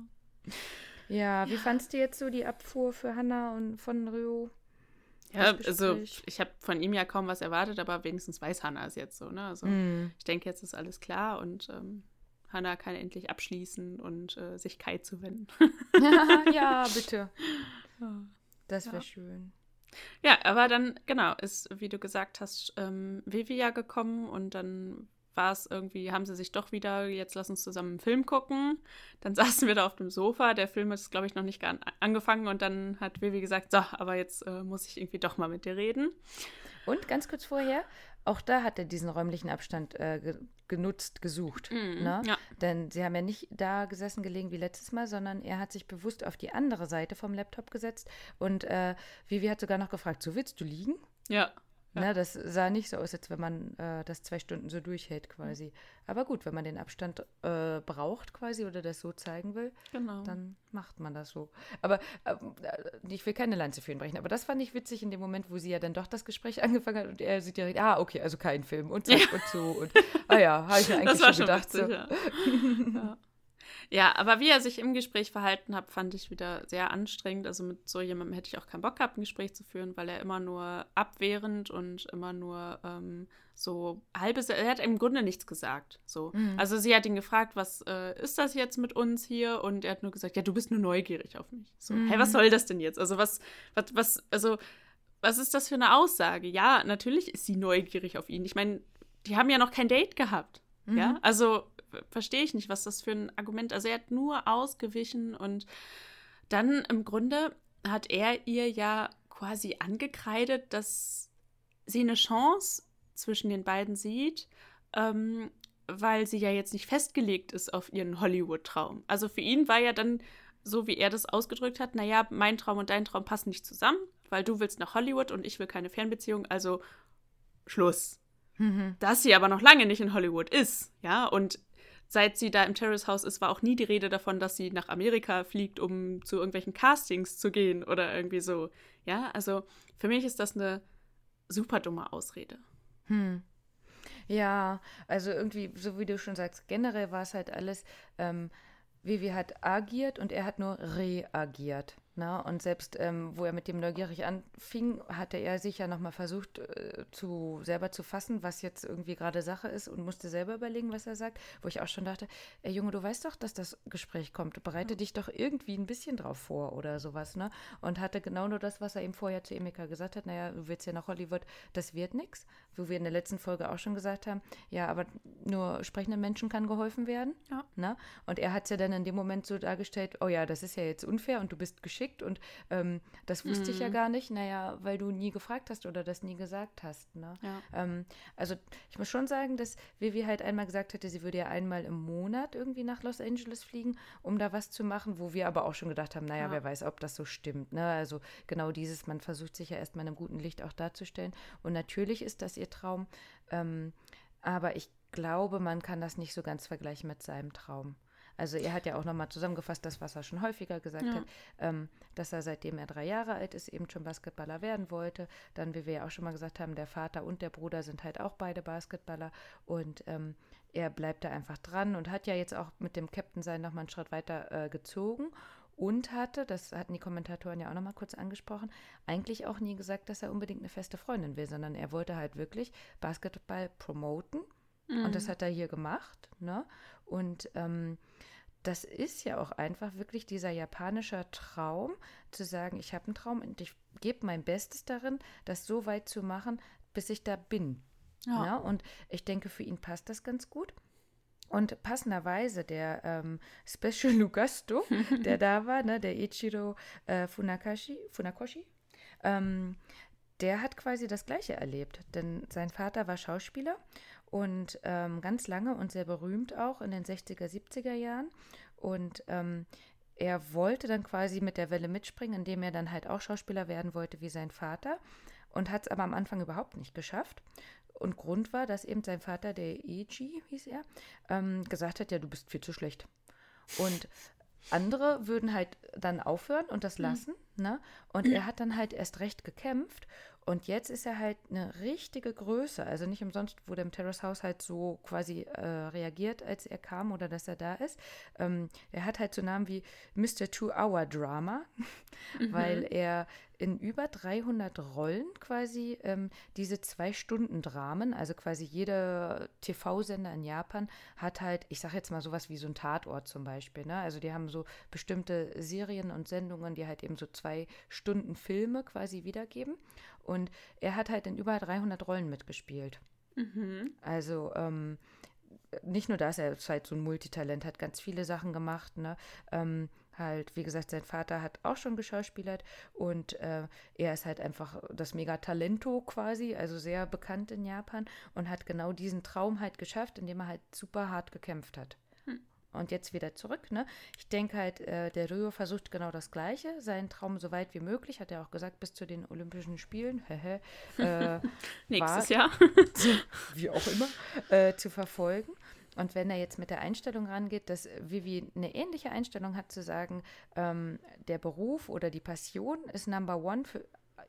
[laughs] ja, wie fandst du jetzt so die Abfuhr für Hanna und von Rio? Ja, also ich habe von ihm ja kaum was erwartet, aber wenigstens weiß Hanna es jetzt so, ne? Also mm. ich denke, jetzt ist alles klar und ähm, Hanna kann endlich abschließen und äh, sich Kai zuwenden. [laughs] ja, [laughs] bitte. Das wäre ja. schön. Ja, aber dann, genau, ist, wie du gesagt hast, ähm, Vivi ja gekommen und dann war es irgendwie, haben sie sich doch wieder, jetzt lass uns zusammen einen Film gucken. Dann [laughs] saßen wir da auf dem Sofa, der Film ist, glaube ich, noch nicht an, angefangen und dann hat Vivi gesagt, so, aber jetzt äh, muss ich irgendwie doch mal mit dir reden. Und ganz kurz vorher, auch da hat er diesen räumlichen Abstand äh, ge genutzt, gesucht. Mm, ne? ja. Denn sie haben ja nicht da gesessen, gelegen wie letztes Mal, sondern er hat sich bewusst auf die andere Seite vom Laptop gesetzt und äh, Vivi hat sogar noch gefragt, so willst du liegen? Ja. Ja. Ne, das sah nicht so aus, als wenn man äh, das zwei Stunden so durchhält quasi. Aber gut, wenn man den Abstand äh, braucht quasi oder das so zeigen will, genau. dann macht man das so. Aber äh, ich will keine Lanze für ihn brechen, aber das fand ich witzig in dem Moment, wo sie ja dann doch das Gespräch [laughs] angefangen hat und er sieht direkt, ah, okay, also kein Film und so ja. und so und ah ja, habe ich mir eigentlich schon gedacht. Witzig, so. ja. [laughs] ja. Aber wie er sich im Gespräch verhalten hat, fand ich wieder sehr anstrengend. Also mit so jemandem hätte ich auch keinen Bock gehabt, ein Gespräch zu führen, weil er immer nur abwehrend und immer nur ähm, so halbes. Er hat im Grunde nichts gesagt. So. Mhm. Also sie hat ihn gefragt, was äh, ist das jetzt mit uns hier? Und er hat nur gesagt, ja, du bist nur neugierig auf mich. So, mhm. hey, was soll das denn jetzt? Also was, was, was, also was ist das für eine Aussage? Ja, natürlich ist sie neugierig auf ihn. Ich meine, die haben ja noch kein Date gehabt. Mhm. Ja, also verstehe ich nicht, was das für ein Argument. Also er hat nur ausgewichen und dann im Grunde hat er ihr ja quasi angekreidet, dass sie eine Chance zwischen den beiden sieht, ähm, weil sie ja jetzt nicht festgelegt ist auf ihren Hollywood-Traum. Also für ihn war ja dann, so wie er das ausgedrückt hat, naja, mein Traum und dein Traum passen nicht zusammen, weil du willst nach Hollywood und ich will keine Fernbeziehung, also Schluss. Mhm. Dass sie aber noch lange nicht in Hollywood ist, ja, und seit sie da im Terrace House ist, war auch nie die Rede davon, dass sie nach Amerika fliegt, um zu irgendwelchen Castings zu gehen oder irgendwie so. Ja, also für mich ist das eine super dumme Ausrede. Hm. Ja, also irgendwie, so wie du schon sagst, generell war es halt alles, ähm, Vivi hat agiert und er hat nur reagiert. Na, und selbst ähm, wo er mit dem neugierig anfing, hatte er sich ja nochmal versucht, äh, zu, selber zu fassen, was jetzt irgendwie gerade Sache ist und musste selber überlegen, was er sagt. Wo ich auch schon dachte, ey Junge, du weißt doch, dass das Gespräch kommt. Bereite ja. dich doch irgendwie ein bisschen drauf vor oder sowas, ne? Und hatte genau nur das, was er ihm vorher zu Emika gesagt hat. Naja, du willst ja nach Hollywood, das wird nichts. Wo wir in der letzten Folge auch schon gesagt haben, ja, aber nur sprechenden Menschen kann geholfen werden. Ja. Ne? Und er hat es ja dann in dem Moment so dargestellt, oh ja, das ist ja jetzt unfair und du bist geschickt und ähm, das wusste mhm. ich ja mhm. gar nicht, naja, weil du nie gefragt hast oder das nie gesagt hast. Ne? Ja. Ähm, also ich muss schon sagen, dass Vivi halt einmal gesagt hätte, sie würde ja einmal im Monat irgendwie nach Los Angeles fliegen, um da was zu machen, wo wir aber auch schon gedacht haben, naja, ja. wer weiß, ob das so stimmt. Ne? Also genau dieses, man versucht sich ja erstmal in einem guten Licht auch darzustellen. Und natürlich ist das ihr Traum, ähm, aber ich glaube, man kann das nicht so ganz vergleichen mit seinem Traum. Also er hat ja auch nochmal zusammengefasst, das, was er schon häufiger gesagt ja. hat, ähm, dass er seitdem er drei Jahre alt ist, eben schon Basketballer werden wollte. Dann, wie wir ja auch schon mal gesagt haben, der Vater und der Bruder sind halt auch beide Basketballer und ähm, er bleibt da einfach dran und hat ja jetzt auch mit dem Captain sein nochmal einen Schritt weiter äh, gezogen und hatte, das hatten die Kommentatoren ja auch nochmal kurz angesprochen, eigentlich auch nie gesagt, dass er unbedingt eine feste Freundin will, sondern er wollte halt wirklich Basketball promoten. Mhm. Und das mhm. hat er hier gemacht. Ne? Und ähm, das ist ja auch einfach wirklich dieser japanische Traum, zu sagen, ich habe einen Traum und ich gebe mein Bestes darin, das so weit zu machen, bis ich da bin. Ja. ja. Und ich denke, für ihn passt das ganz gut. Und passenderweise der ähm, Special [laughs] Lugasto, der da war, ne, der Ichiro äh, Funakashi, Funakoshi, ähm, der hat quasi das Gleiche erlebt. Denn sein Vater war Schauspieler und ähm, ganz lange und sehr berühmt auch in den 60er, 70er Jahren. Und ähm, er wollte dann quasi mit der Welle mitspringen, indem er dann halt auch Schauspieler werden wollte wie sein Vater und hat es aber am Anfang überhaupt nicht geschafft. Und Grund war, dass eben sein Vater, der Eiji hieß er, ähm, gesagt hat, ja, du bist viel zu schlecht. Und andere würden halt dann aufhören und das mhm. lassen. Mhm. Ne? Und er hat dann halt erst recht gekämpft und jetzt ist er halt eine richtige Größe. Also nicht umsonst wurde im Terrace House halt so quasi äh, reagiert, als er kam oder dass er da ist. Ähm, er hat halt so Namen wie Mr. Two-Hour-Drama, [laughs] mhm. weil er in über 300 Rollen quasi ähm, diese Zwei-Stunden-Dramen, also quasi jeder TV-Sender in Japan hat halt, ich sage jetzt mal sowas wie so ein Tatort zum Beispiel. Ne? Also die haben so bestimmte Serien und Sendungen, die halt eben so zwei Stunden Filme quasi wiedergeben. Und er hat halt in über 300 Rollen mitgespielt. Mhm. Also ähm, nicht nur das, er ist halt so ein Multitalent, hat ganz viele Sachen gemacht. Ne? Ähm, halt, wie gesagt, sein Vater hat auch schon geschauspielert und äh, er ist halt einfach das Megatalento quasi, also sehr bekannt in Japan und hat genau diesen Traum halt geschafft, indem er halt super hart gekämpft hat. Und jetzt wieder zurück. Ne? Ich denke halt, äh, der Rio versucht genau das Gleiche, seinen Traum so weit wie möglich, hat er auch gesagt, bis zu den Olympischen Spielen, [laughs] äh, nächstes Jahr, [laughs] wie auch immer, äh, zu verfolgen. Und wenn er jetzt mit der Einstellung rangeht, dass Vivi eine ähnliche Einstellung hat, zu sagen, ähm, der Beruf oder die Passion ist Number One für,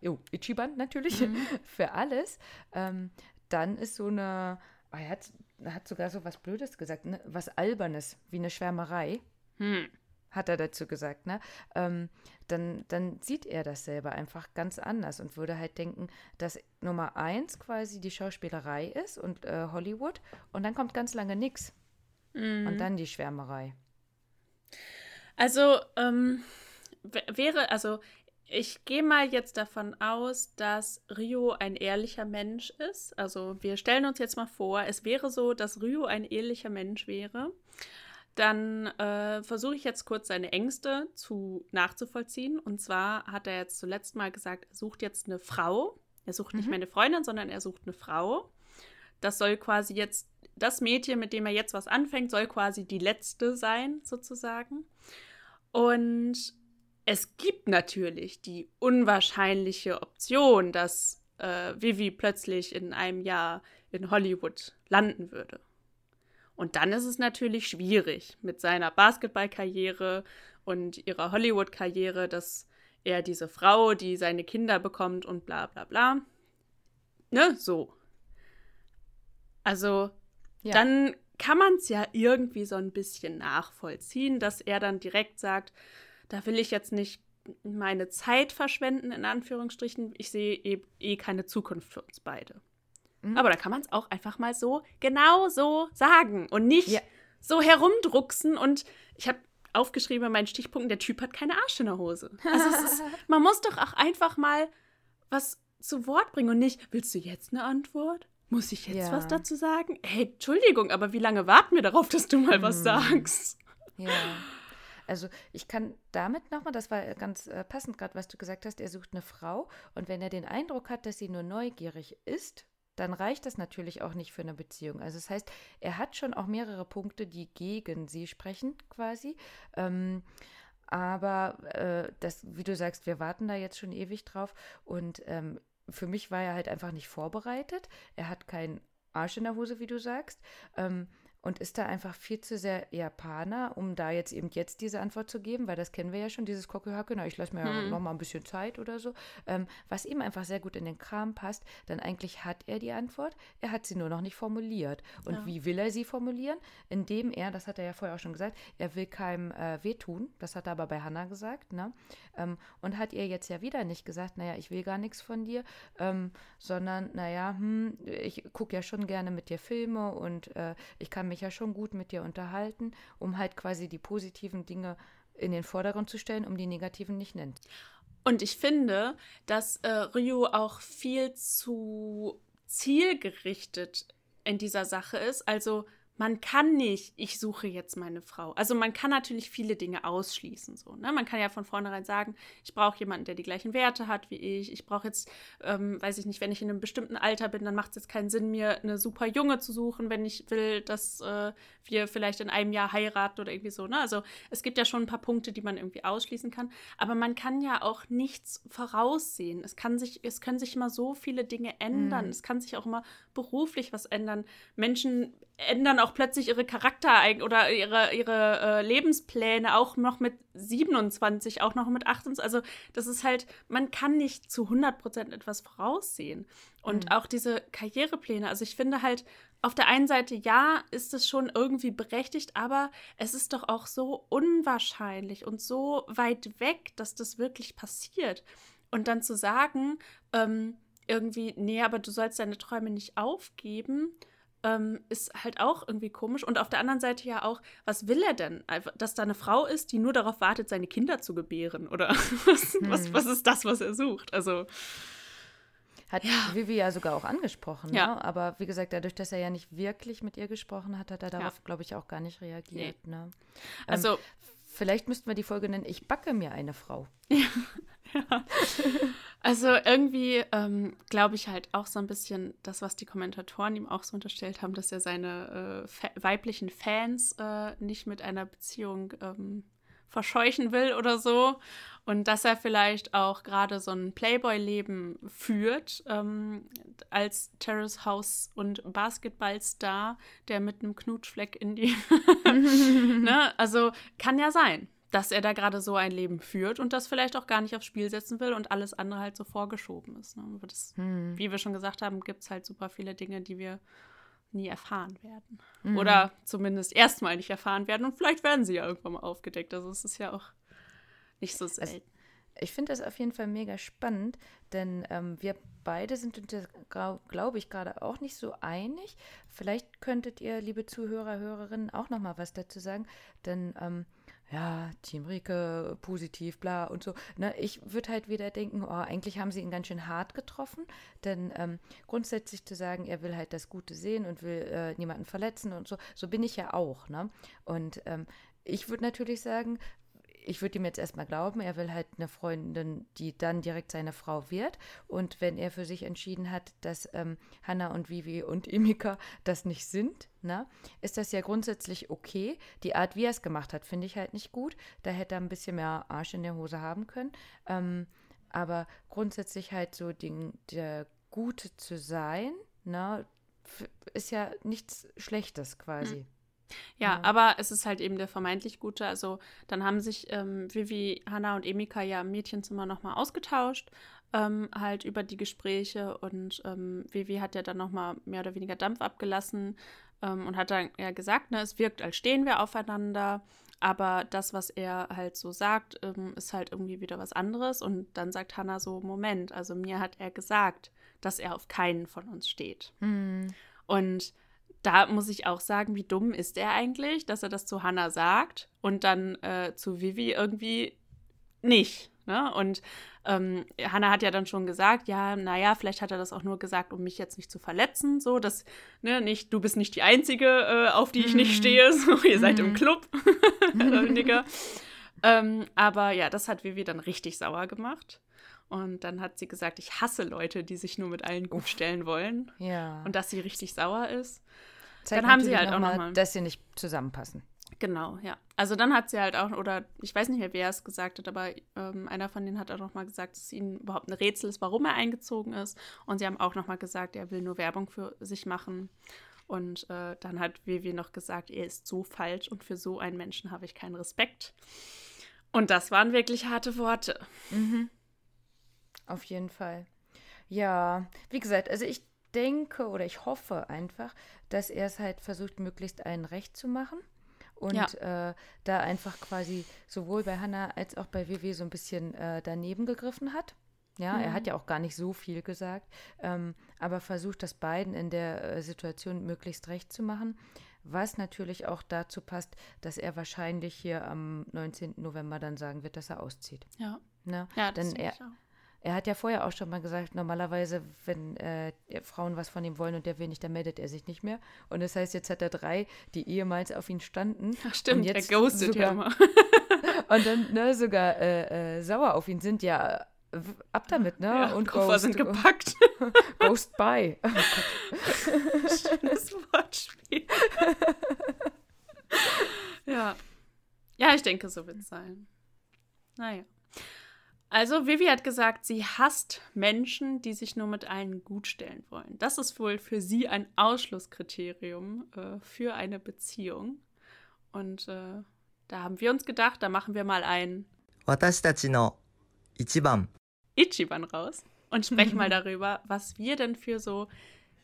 oh, Ichiban natürlich, mhm. [laughs] für alles, ähm, dann ist so eine, oh, er hat, hat sogar so was Blödes gesagt, ne? was Albernes, wie eine Schwärmerei. Hm hat er dazu gesagt, ne? Ähm, dann, dann sieht er das selber einfach ganz anders und würde halt denken, dass Nummer eins quasi die Schauspielerei ist und äh, Hollywood und dann kommt ganz lange nichts. Mhm. Und dann die Schwärmerei. Also, ähm, wäre, also ich gehe mal jetzt davon aus, dass Rio ein ehrlicher Mensch ist. Also wir stellen uns jetzt mal vor, es wäre so, dass Rio ein ehrlicher Mensch wäre dann äh, versuche ich jetzt kurz seine Ängste zu nachzuvollziehen. Und zwar hat er jetzt zuletzt mal gesagt, er sucht jetzt eine Frau. Er sucht mhm. nicht mehr eine Freundin, sondern er sucht eine Frau. Das soll quasi jetzt, das Mädchen, mit dem er jetzt was anfängt, soll quasi die letzte sein, sozusagen. Und es gibt natürlich die unwahrscheinliche Option, dass äh, Vivi plötzlich in einem Jahr in Hollywood landen würde. Und dann ist es natürlich schwierig mit seiner Basketballkarriere und ihrer Hollywood-Karriere, dass er diese Frau, die seine Kinder bekommt und bla bla bla. Ne, so. Also, ja. dann kann man es ja irgendwie so ein bisschen nachvollziehen, dass er dann direkt sagt, da will ich jetzt nicht meine Zeit verschwenden, in Anführungsstrichen. Ich sehe eh, eh keine Zukunft für uns beide. Mhm. Aber da kann man es auch einfach mal so genau so sagen und nicht ja. so herumdrucksen. Und ich habe aufgeschrieben in meinen Stichpunkten, der Typ hat keine Arsch in der Hose. Also ist, [laughs] man muss doch auch einfach mal was zu Wort bringen und nicht, willst du jetzt eine Antwort? Muss ich jetzt ja. was dazu sagen? Hey, Entschuldigung, aber wie lange warten wir darauf, dass du mal was mhm. sagst? Ja. Also ich kann damit nochmal, das war ganz äh, passend gerade, was du gesagt hast, er sucht eine Frau und wenn er den Eindruck hat, dass sie nur neugierig ist, dann reicht das natürlich auch nicht für eine Beziehung. Also das heißt, er hat schon auch mehrere Punkte, die gegen sie sprechen, quasi. Ähm, aber äh, das, wie du sagst, wir warten da jetzt schon ewig drauf. Und ähm, für mich war er halt einfach nicht vorbereitet. Er hat keinen Arsch in der Hose, wie du sagst. Ähm, und ist da einfach viel zu sehr Japaner, um da jetzt eben jetzt diese Antwort zu geben, weil das kennen wir ja schon, dieses Kokuhake, na, ich lasse mir hm. ja noch mal ein bisschen Zeit oder so, ähm, was ihm einfach sehr gut in den Kram passt, dann eigentlich hat er die Antwort, er hat sie nur noch nicht formuliert. Und ja. wie will er sie formulieren? Indem er, das hat er ja vorher auch schon gesagt, er will keinem äh, wehtun, das hat er aber bei Hannah gesagt, ne? Ähm, und hat ihr jetzt ja wieder nicht gesagt, naja, ich will gar nichts von dir, ähm, sondern, naja, hm, ich gucke ja schon gerne mit dir Filme und äh, ich kann mich ja schon gut mit dir unterhalten, um halt quasi die positiven Dinge in den Vordergrund zu stellen, um die negativen nicht nennt. Und ich finde, dass äh, Ryu auch viel zu zielgerichtet in dieser Sache ist. Also man kann nicht, ich suche jetzt meine Frau. Also man kann natürlich viele Dinge ausschließen. So, ne? Man kann ja von vornherein sagen, ich brauche jemanden, der die gleichen Werte hat wie ich. Ich brauche jetzt, ähm, weiß ich nicht, wenn ich in einem bestimmten Alter bin, dann macht es jetzt keinen Sinn, mir eine super Junge zu suchen, wenn ich will, dass äh, wir vielleicht in einem Jahr heiraten oder irgendwie so. Ne? Also es gibt ja schon ein paar Punkte, die man irgendwie ausschließen kann. Aber man kann ja auch nichts voraussehen. Es, kann sich, es können sich immer so viele Dinge ändern. Mhm. Es kann sich auch immer beruflich was ändern. Menschen ändern auch plötzlich ihre Charakter oder ihre, ihre äh, Lebenspläne auch noch mit 27, auch noch mit 28. Also das ist halt, man kann nicht zu 100% etwas voraussehen. Und mhm. auch diese Karrierepläne, also ich finde halt, auf der einen Seite ja, ist es schon irgendwie berechtigt, aber es ist doch auch so unwahrscheinlich und so weit weg, dass das wirklich passiert. Und dann zu sagen, ähm, irgendwie, nee, aber du sollst deine Träume nicht aufgeben, ähm, ist halt auch irgendwie komisch. Und auf der anderen Seite ja auch, was will er denn? Dass da eine Frau ist, die nur darauf wartet, seine Kinder zu gebären? Oder [laughs] was, hm. was, was ist das, was er sucht? Also. Hat ja. Vivi ja sogar auch angesprochen. Ja. Ne? Aber wie gesagt, dadurch, dass er ja nicht wirklich mit ihr gesprochen hat, hat er darauf, ja. glaube ich, auch gar nicht reagiert. Nee. Ne? Also. Vielleicht müssten wir die Folge nennen, ich backe mir eine Frau. [laughs] Ja, ja. Also irgendwie ähm, glaube ich halt auch so ein bisschen das, was die Kommentatoren ihm auch so unterstellt haben, dass er seine äh, weiblichen Fans äh, nicht mit einer Beziehung ähm, verscheuchen will oder so. Und dass er vielleicht auch gerade so ein Playboy-Leben führt, ähm, als Terrace House und Basketballstar, der mit einem Knutschfleck in die. [laughs] ne? Also kann ja sein, dass er da gerade so ein Leben führt und das vielleicht auch gar nicht aufs Spiel setzen will und alles andere halt so vorgeschoben ist. Ne? Das, hm. Wie wir schon gesagt haben, gibt es halt super viele Dinge, die wir nie erfahren werden. Mhm. Oder zumindest erstmal nicht erfahren werden. Und vielleicht werden sie ja irgendwann mal aufgedeckt. Also es ist ja auch nicht so selten. Also, ich finde das auf jeden Fall mega spannend, denn ähm, wir beide sind uns, glaube ich, gerade auch nicht so einig. Vielleicht könntet ihr, liebe Zuhörer, Hörerinnen, auch noch mal was dazu sagen, denn ähm, ja, Team Rieke, positiv, bla und so. Ne, ich würde halt wieder denken, oh, eigentlich haben sie ihn ganz schön hart getroffen, denn ähm, grundsätzlich zu sagen, er will halt das Gute sehen und will äh, niemanden verletzen und so, so bin ich ja auch. Ne? Und ähm, ich würde natürlich sagen, ich würde ihm jetzt erstmal glauben, er will halt eine Freundin, die dann direkt seine Frau wird. Und wenn er für sich entschieden hat, dass ähm, Hannah und Vivi und [laughs] Imika das nicht sind, na, ist das ja grundsätzlich okay. Die Art, wie er es gemacht hat, finde ich halt nicht gut. Da hätte er ein bisschen mehr Arsch in der Hose haben können. Ähm, aber grundsätzlich halt so den, der Gute zu sein, na, ist ja nichts Schlechtes quasi. Hm. Ja, ja, aber es ist halt eben der vermeintlich Gute. Also dann haben sich ähm, Vivi, Hanna und Emika ja im Mädchenzimmer nochmal ausgetauscht, ähm, halt über die Gespräche und ähm, Vivi hat ja dann nochmal mehr oder weniger Dampf abgelassen ähm, und hat dann ja gesagt, ne, es wirkt, als stehen wir aufeinander. Aber das, was er halt so sagt, ähm, ist halt irgendwie wieder was anderes. Und dann sagt Hannah so: Moment, also mir hat er gesagt, dass er auf keinen von uns steht. Mhm. Und da muss ich auch sagen, wie dumm ist er eigentlich, dass er das zu Hannah sagt und dann äh, zu Vivi irgendwie nicht. Ne? Und ähm, Hannah hat ja dann schon gesagt, ja, naja, vielleicht hat er das auch nur gesagt, um mich jetzt nicht zu verletzen. So, dass, ne, nicht, du bist nicht die Einzige, äh, auf die ich nicht mhm. stehe. So, [laughs] ihr seid im mhm. Club. [laughs] [laughs] ähm, aber ja, das hat Vivi dann richtig sauer gemacht. Und dann hat sie gesagt, ich hasse Leute, die sich nur mit allen gut stellen wollen. Ja. Und dass sie richtig sauer ist. Zeigt dann haben sie halt auch nochmal, noch dass sie nicht zusammenpassen. Genau, ja. Also dann hat sie halt auch, oder ich weiß nicht mehr, wer es gesagt hat, aber ähm, einer von denen hat auch nochmal gesagt, dass es ihnen überhaupt ein Rätsel ist, warum er eingezogen ist. Und sie haben auch nochmal gesagt, er will nur Werbung für sich machen. Und äh, dann hat Vivi noch gesagt, er ist so falsch und für so einen Menschen habe ich keinen Respekt. Und das waren wirklich harte Worte. Mhm. Auf jeden Fall. Ja, wie gesagt, also ich denke oder ich hoffe einfach, dass er es halt versucht, möglichst allen recht zu machen. Und ja. äh, da einfach quasi sowohl bei Hannah als auch bei WW so ein bisschen äh, daneben gegriffen hat. Ja, mhm. er hat mhm. ja auch gar nicht so viel gesagt, ähm, aber versucht das beiden in der äh, Situation möglichst recht zu machen. Was natürlich auch dazu passt, dass er wahrscheinlich hier am 19. November dann sagen wird, dass er auszieht. Ja. Ne? Ja, das Denn er. Er hat ja vorher auch schon mal gesagt, normalerweise, wenn äh, Frauen was von ihm wollen und der will nicht, dann meldet er sich nicht mehr. Und das heißt, jetzt hat er drei, die ehemals auf ihn standen. Ach stimmt, und jetzt er ghostet sogar, ja immer. [laughs] und dann ne, sogar äh, äh, sauer auf ihn sind, ja, ab damit, ne? Ja, und Koffer Ghost, sind gepackt. [laughs] Ghost by. Oh Schönes Wortspiel. [laughs] ja. Ja, ich denke, so wird es sein. Naja. Also Vivi hat gesagt, sie hasst Menschen, die sich nur mit allen gut stellen wollen. Das ist wohl für sie ein Ausschlusskriterium äh, für eine Beziehung. Und äh, da haben wir uns gedacht, da machen wir mal ein Ichiban. Ichiban raus und sprechen mal [laughs] darüber, was wir denn für so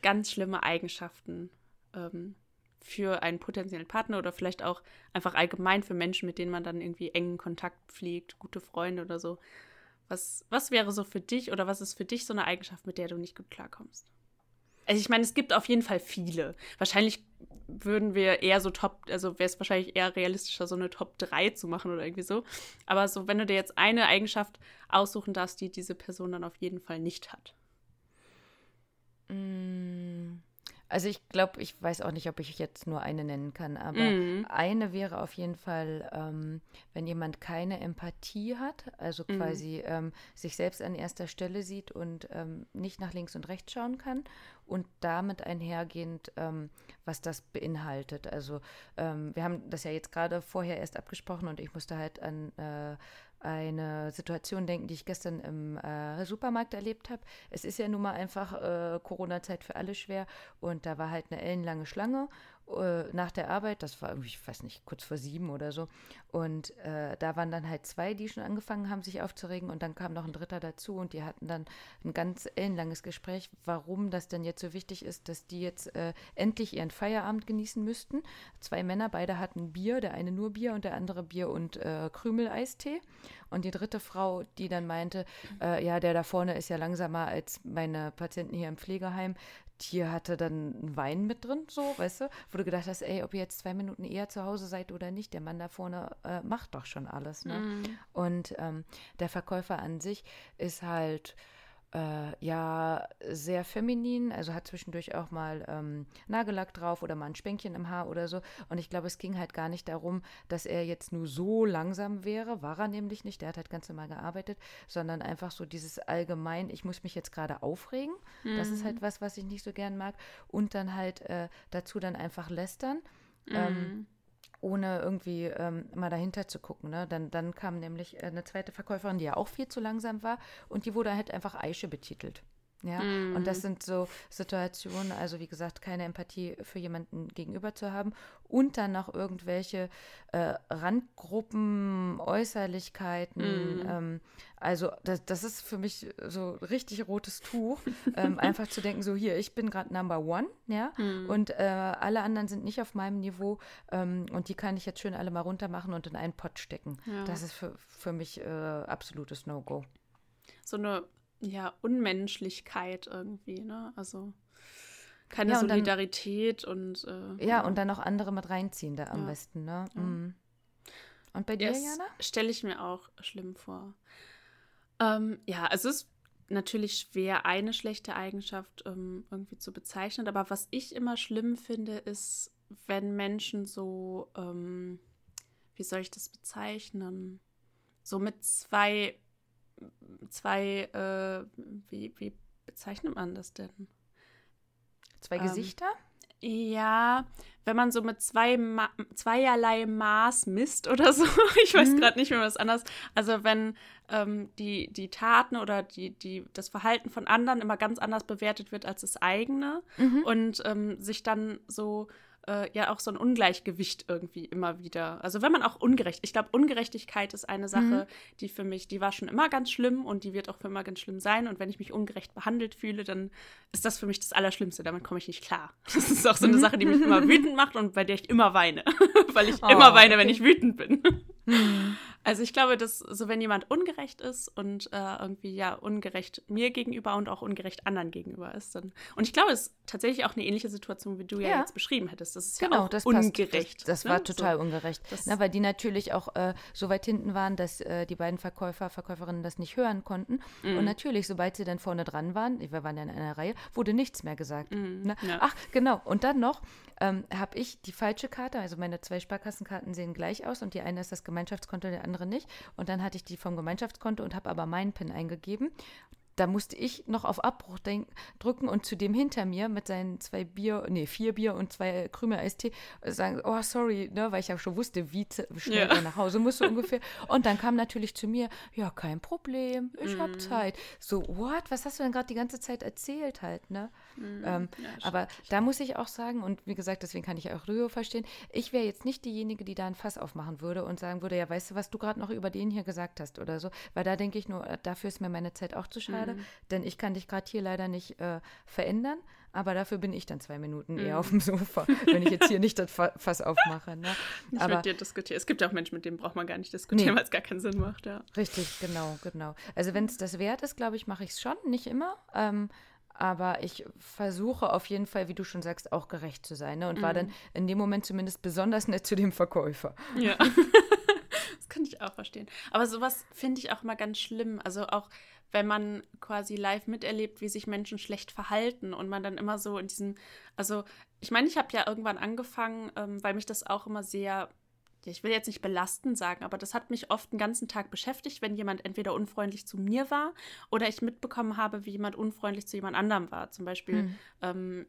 ganz schlimme Eigenschaften ähm, für einen potenziellen Partner oder vielleicht auch einfach allgemein für Menschen, mit denen man dann irgendwie engen Kontakt pflegt, gute Freunde oder so, was, was wäre so für dich oder was ist für dich so eine Eigenschaft, mit der du nicht gut klarkommst? Also ich meine, es gibt auf jeden Fall viele. Wahrscheinlich würden wir eher so Top, also wäre es wahrscheinlich eher realistischer, so eine Top 3 zu machen oder irgendwie so. Aber so, wenn du dir jetzt eine Eigenschaft aussuchen darfst, die diese Person dann auf jeden Fall nicht hat. Mm, Also ich glaube, ich weiß auch nicht, ob ich jetzt nur eine nennen kann, aber Mhm. eine wäre auf jeden Fall, ähm, wenn jemand keine Empathie hat, also Mhm. quasi ähm, sich selbst an erster Stelle sieht und ähm, nicht nach links und rechts schauen kann und damit einhergehend, ähm, was das beinhaltet. Also ähm, wir haben das ja jetzt gerade vorher erst abgesprochen und ich musste halt an äh, eine Situation denken, die ich gestern im äh, Supermarkt erlebt habe. Es ist ja nun mal einfach äh, Corona-Zeit für alle schwer und da war halt eine ellenlange Schlange äh, nach der Arbeit. Das war irgendwie, ich weiß nicht, kurz vor sieben oder so. Und äh, da waren dann halt zwei, die schon angefangen haben, sich aufzuregen und dann kam noch ein dritter dazu und die hatten dann ein ganz ellenlanges Gespräch, warum das denn jetzt so wichtig ist, dass die jetzt äh, endlich ihren Feierabend genießen müssten. Zwei Männer, beide hatten Bier, der eine nur Bier und der andere Bier und äh, Krümel-Eistee. Und die dritte Frau, die dann meinte, äh, ja, der da vorne ist ja langsamer als meine Patienten hier im Pflegeheim, die hatte dann einen Wein mit drin, so, weißt du, wo du gedacht hast, ey, ob ihr jetzt zwei Minuten eher zu Hause seid oder nicht, der Mann da vorne äh, macht doch schon alles, ne? Mhm. Und ähm, der Verkäufer an sich ist halt äh, ja sehr feminin, also hat zwischendurch auch mal ähm, Nagellack drauf oder mal ein Spänkchen im Haar oder so. Und ich glaube, es ging halt gar nicht darum, dass er jetzt nur so langsam wäre, war er nämlich nicht, der hat halt ganz normal gearbeitet, sondern einfach so dieses allgemein, ich muss mich jetzt gerade aufregen. Das ist halt was, was ich nicht so gern mag. Und dann halt äh, dazu dann einfach lästern. Ähm, Mhm. Ohne irgendwie ähm, mal dahinter zu gucken. Ne? Dann, dann kam nämlich äh, eine zweite Verkäuferin, die ja auch viel zu langsam war und die wurde halt einfach Eiche betitelt. Ja, und das sind so Situationen, also wie gesagt, keine Empathie für jemanden gegenüber zu haben und dann noch irgendwelche äh, Randgruppen, Äußerlichkeiten. Ähm, also das, das ist für mich so richtig rotes Tuch, ähm, [laughs] einfach zu denken, so hier, ich bin gerade Number One, ja, und äh, alle anderen sind nicht auf meinem Niveau ähm, und die kann ich jetzt schön alle mal runter machen und in einen Pott stecken. Ja. Das ist für, für mich äh, absolutes No-Go. So eine ja, Unmenschlichkeit irgendwie, ne? Also keine Ja, und dann- Solidarität und äh, Ja, und dann noch andere mit reinziehen da am Ja. besten, ne? Mhm. Und bei dir, Das Jana? stelle ich mir auch schlimm vor. Ähm, ja, es ist natürlich schwer, eine schlechte Eigenschaft ähm, irgendwie zu bezeichnen, aber was ich immer schlimm finde, ist, wenn Menschen so, ähm, wie soll ich das bezeichnen? So mit zwei, zwei, äh, wie, wie bezeichnet man das denn? Zwei ähm, Gesichter? Ja, wenn man so mit zwei Ma zweierlei Maß misst oder so. [laughs] Ich weiß Mhm. gerade nicht mehr was anderes. Also wenn ähm, die, die Taten oder die, die, das Verhalten von anderen immer ganz anders bewertet wird als das eigene Mhm. und ähm, sich dann so äh, ja auch so ein Ungleichgewicht irgendwie immer wieder. Also wenn man auch ungerecht, ich glaube, Ungerechtigkeit ist eine Sache, die für mich, die war schon immer ganz schlimm und die wird auch für immer ganz schlimm sein. Und wenn ich mich ungerecht behandelt fühle, dann ist das für mich das Allerschlimmste. Damit komme ich nicht klar. [laughs] Das ist auch so eine Sache, die mich immer [laughs] wütend macht und bei der ich immer weine. [laughs] Weil ich immer Oh, weine, wenn okay. ich wütend bin. Also ich glaube, dass so wenn jemand ungerecht ist und äh, irgendwie ja ungerecht mir gegenüber und auch ungerecht anderen gegenüber ist, dann und ich glaube, es ist tatsächlich auch eine ähnliche Situation, wie du ja, Ja. jetzt beschrieben hättest. Das ist Genau, ja auch das passt. ungerecht. Das, das ne? war total So. ungerecht. Na, weil die natürlich auch äh, so weit hinten waren, dass äh, die beiden Verkäufer, Verkäuferinnen das nicht hören konnten. Mhm. Und natürlich, sobald sie dann vorne dran waren, wir waren ja in einer Reihe, wurde nichts mehr gesagt. Ne? Mhm. ja. Ach, genau. Und dann noch ähm, habe ich die falsche Karte, also meine zwei Sparkassenkarten sehen gleich aus und die eine ist das Gemeinschaftskonto, die andere nicht. Und dann hatte ich die vom Gemeinschaftskonto und habe aber meinen PIN eingegeben. Da musste ich noch auf Abbruch drücken und zu dem hinter mir mit seinen zwei Bier, nee, vier Bier und zwei Krümel Eistee äh, sagen, oh, sorry, ne, weil ich ja schon wusste, wie schnell Ja. er nach Hause musste [laughs] ungefähr. Und dann kam natürlich zu mir, ja, kein Problem, ich Mhm. habe Zeit. So, what, was hast du denn gerade die ganze Zeit erzählt halt, ne? Ähm, Mhm. Ja, aber da muss ich auch sagen, und wie gesagt, deswegen kann ich auch Rio verstehen, ich wäre jetzt nicht diejenige, die da ein Fass aufmachen würde und sagen würde, ja, weißt du, was du gerade noch über den hier gesagt hast oder so, weil da denke ich nur, äh, dafür ist mir meine Zeit auch zu schade, Mhm. denn ich kann dich gerade hier leider nicht äh, verändern, aber dafür bin ich dann zwei Minuten Mhm. eher auf dem Sofa, wenn ich jetzt hier nicht das Fa- Fass aufmache. Ne? Nicht Aber mit dir diskutieren. Es gibt ja auch Menschen, mit denen braucht man gar nicht diskutieren, Nee. weil es gar keinen Sinn macht, ja. Richtig, genau, genau. Also wenn es das wert ist, glaube ich, mache ich es schon, nicht immer. Ähm, aber ich versuche auf jeden Fall, wie du schon sagst, auch gerecht zu sein. Ne? Und war dann in dem Moment zumindest besonders nett zu dem Verkäufer. Ja. [laughs] Das kann kann ich auch verstehen. Aber sowas finde ich auch immer ganz schlimm. Also auch wenn man quasi live miterlebt, wie sich Menschen schlecht verhalten und man dann immer so in diesem, also ich meine, ich habe ja irgendwann angefangen, ähm, weil mich das auch immer sehr ich will jetzt nicht belastend sagen, aber das hat mich oft den ganzen Tag beschäftigt, wenn jemand entweder unfreundlich zu mir war oder ich mitbekommen habe, wie jemand unfreundlich zu jemand anderem war. Zum Beispiel mhm. ähm,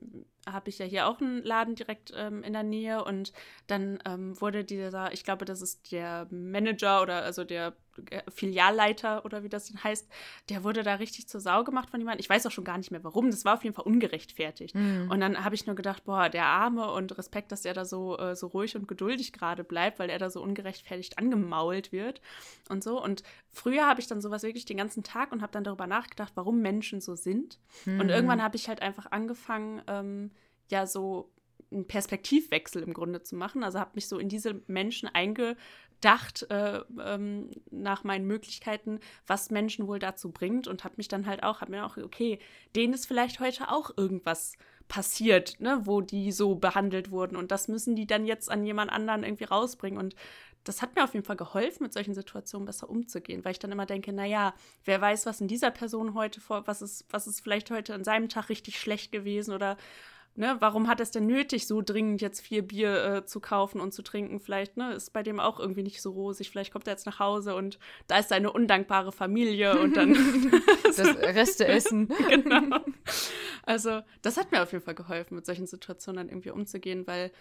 habe ich ja hier auch einen Laden direkt ähm, in der Nähe und dann ähm, wurde dieser, ich glaube, das ist der Manager oder also der äh, Filialleiter oder wie das denn heißt, der wurde da richtig zur Sau gemacht von jemandem. Ich weiß auch schon gar nicht mehr warum. Das war auf jeden Fall ungerechtfertigt. Mhm. Und dann habe ich nur gedacht, boah, der Arme und Respekt, dass er da so, äh, so ruhig und geduldig gerade bleibt, weil er da so ungerechtfertigt angemault wird und so. Und früher habe ich dann sowas wirklich den ganzen Tag und habe dann darüber nachgedacht, warum Menschen so sind. Mhm. Und irgendwann habe ich halt einfach angefangen, ähm, ja, so einen Perspektivwechsel im Grunde zu machen. Also habe mich so in diese Menschen einge gedacht äh, ähm, nach meinen Möglichkeiten, was Menschen wohl dazu bringt und habe mich dann halt auch, habe mir auch, okay, denen ist vielleicht heute auch irgendwas passiert, ne, wo die so behandelt wurden und das müssen die dann jetzt an jemand anderen irgendwie rausbringen und das hat mir auf jeden Fall geholfen, mit solchen Situationen besser umzugehen, weil ich dann immer denke, naja, wer weiß, was in dieser Person heute vor, was ist, was ist vielleicht heute an seinem Tag richtig schlecht gewesen oder Ne, warum hat es denn nötig, so dringend jetzt vier Bier äh, zu kaufen und zu trinken? Vielleicht ne, ist bei dem auch irgendwie nicht so rosig. Vielleicht kommt er jetzt nach Hause und da ist seine undankbare Familie und dann [laughs] [laughs] das Reste essen. [laughs] genau. Also das hat mir auf jeden Fall geholfen, mit solchen Situationen dann irgendwie umzugehen, weil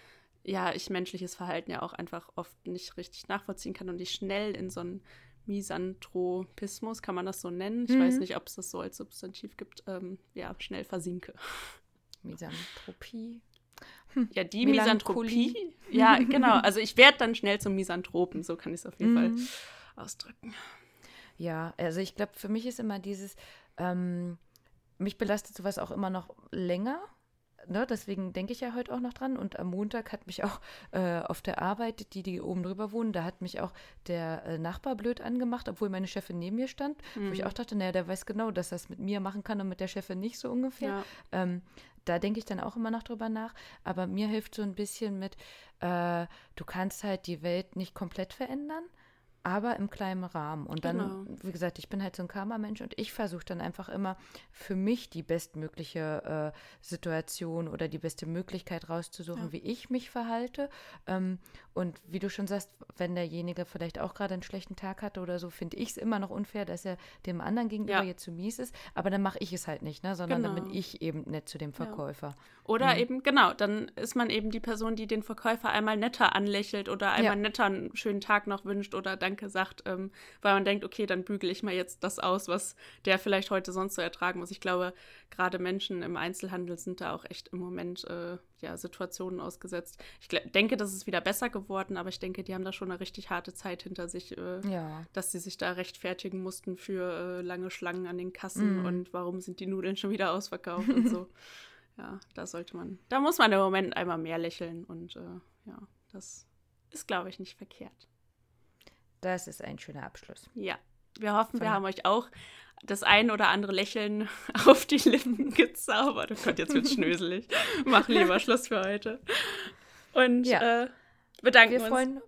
ja ich menschliches Verhalten ja auch einfach oft nicht richtig nachvollziehen kann und ich schnell in so einen Misanthropismus, kann man das so nennen? Ich mhm. weiß nicht, ob es das so als Substantiv gibt. Ähm, ja, schnell versinke. Misanthropie. Hm. Ja, die Misanthropie. Ja, genau. Also ich werde dann schnell zum Misanthropen, so kann ich es auf jeden mhm. Fall ausdrücken. Ja, also ich glaube, für mich ist immer dieses, ähm, mich belastet sowas auch immer noch länger. Ne, deswegen denke ich ja heute auch noch dran. Und am Montag hat mich auch äh, auf der Arbeit, die, die oben drüber wohnen, da hat mich auch der äh, Nachbar blöd angemacht, obwohl meine Chefin neben mir stand. Mhm. Wo ich mhm. auch dachte, naja, der weiß genau, dass er es mit mir machen kann und mit der Chefin nicht so ungefähr. Ja. Ähm, da denke ich dann auch immer noch drüber nach. Aber mir hilft so ein bisschen mit, äh, du kannst halt die Welt nicht komplett verändern, aber im kleinen Rahmen. Und dann, genau. wie gesagt, ich bin halt so ein Karma-Mensch und ich versuche dann einfach immer für mich die bestmögliche äh, Situation oder die beste Möglichkeit rauszusuchen, ja. wie ich mich verhalte. Ähm, und wie du schon sagst, wenn derjenige vielleicht auch gerade einen schlechten Tag hatte oder so, finde ich es immer noch unfair, dass er dem anderen gegenüber ja. jetzt zu mies ist. Aber dann mache ich es halt nicht, ne? sondern genau. dann bin genau. ich eben nett zu dem Verkäufer. Ja. Oder mhm. eben, genau, dann ist man eben die Person, die den Verkäufer einmal netter anlächelt oder einmal netter einen schönen Tag noch wünscht oder dann Danke sagt, ähm, weil man denkt, okay, dann bügele ich mal jetzt das aus, was der vielleicht heute sonst so ertragen muss. Ich glaube, gerade Menschen im Einzelhandel sind da auch echt im Moment äh, ja, Situationen ausgesetzt. Ich denke, das ist wieder besser geworden, aber ich denke, die haben da schon eine richtig harte Zeit hinter sich, äh, ja. dass sie sich da rechtfertigen mussten für äh, lange Schlangen an den Kassen mm. und warum sind die Nudeln schon wieder ausverkauft und so. [laughs] Ja, da sollte man, da muss man im Moment einmal mehr lächeln und äh, ja, das ist, glaube ich, nicht verkehrt. Das ist ein schöner Abschluss. Ja. Wir hoffen, wir haben euch auch das ein oder andere Lächeln [laughs] auf die Lippen [laughs] gezaubert. Oh Gott, jetzt wird [laughs] schnöselig. Mach lieber Schluss für heute. Und ja. äh, bedanken wir freuen, uns.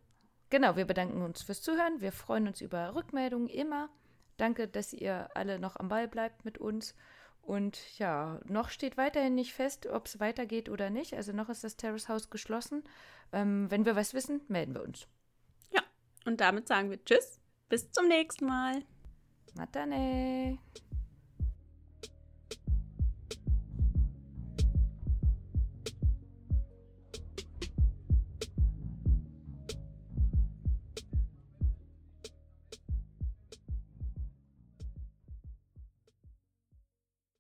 Genau, wir bedanken uns fürs Zuhören. Wir freuen uns über Rückmeldungen immer. Danke, dass ihr alle noch am Ball bleibt mit uns. Und ja, noch steht weiterhin nicht fest, ob es weitergeht oder nicht. Also noch ist das Terrace House geschlossen. Ähm, wenn wir was wissen, melden wir uns. Und damit sagen wir Tschüss, bis zum nächsten Mal. Matane.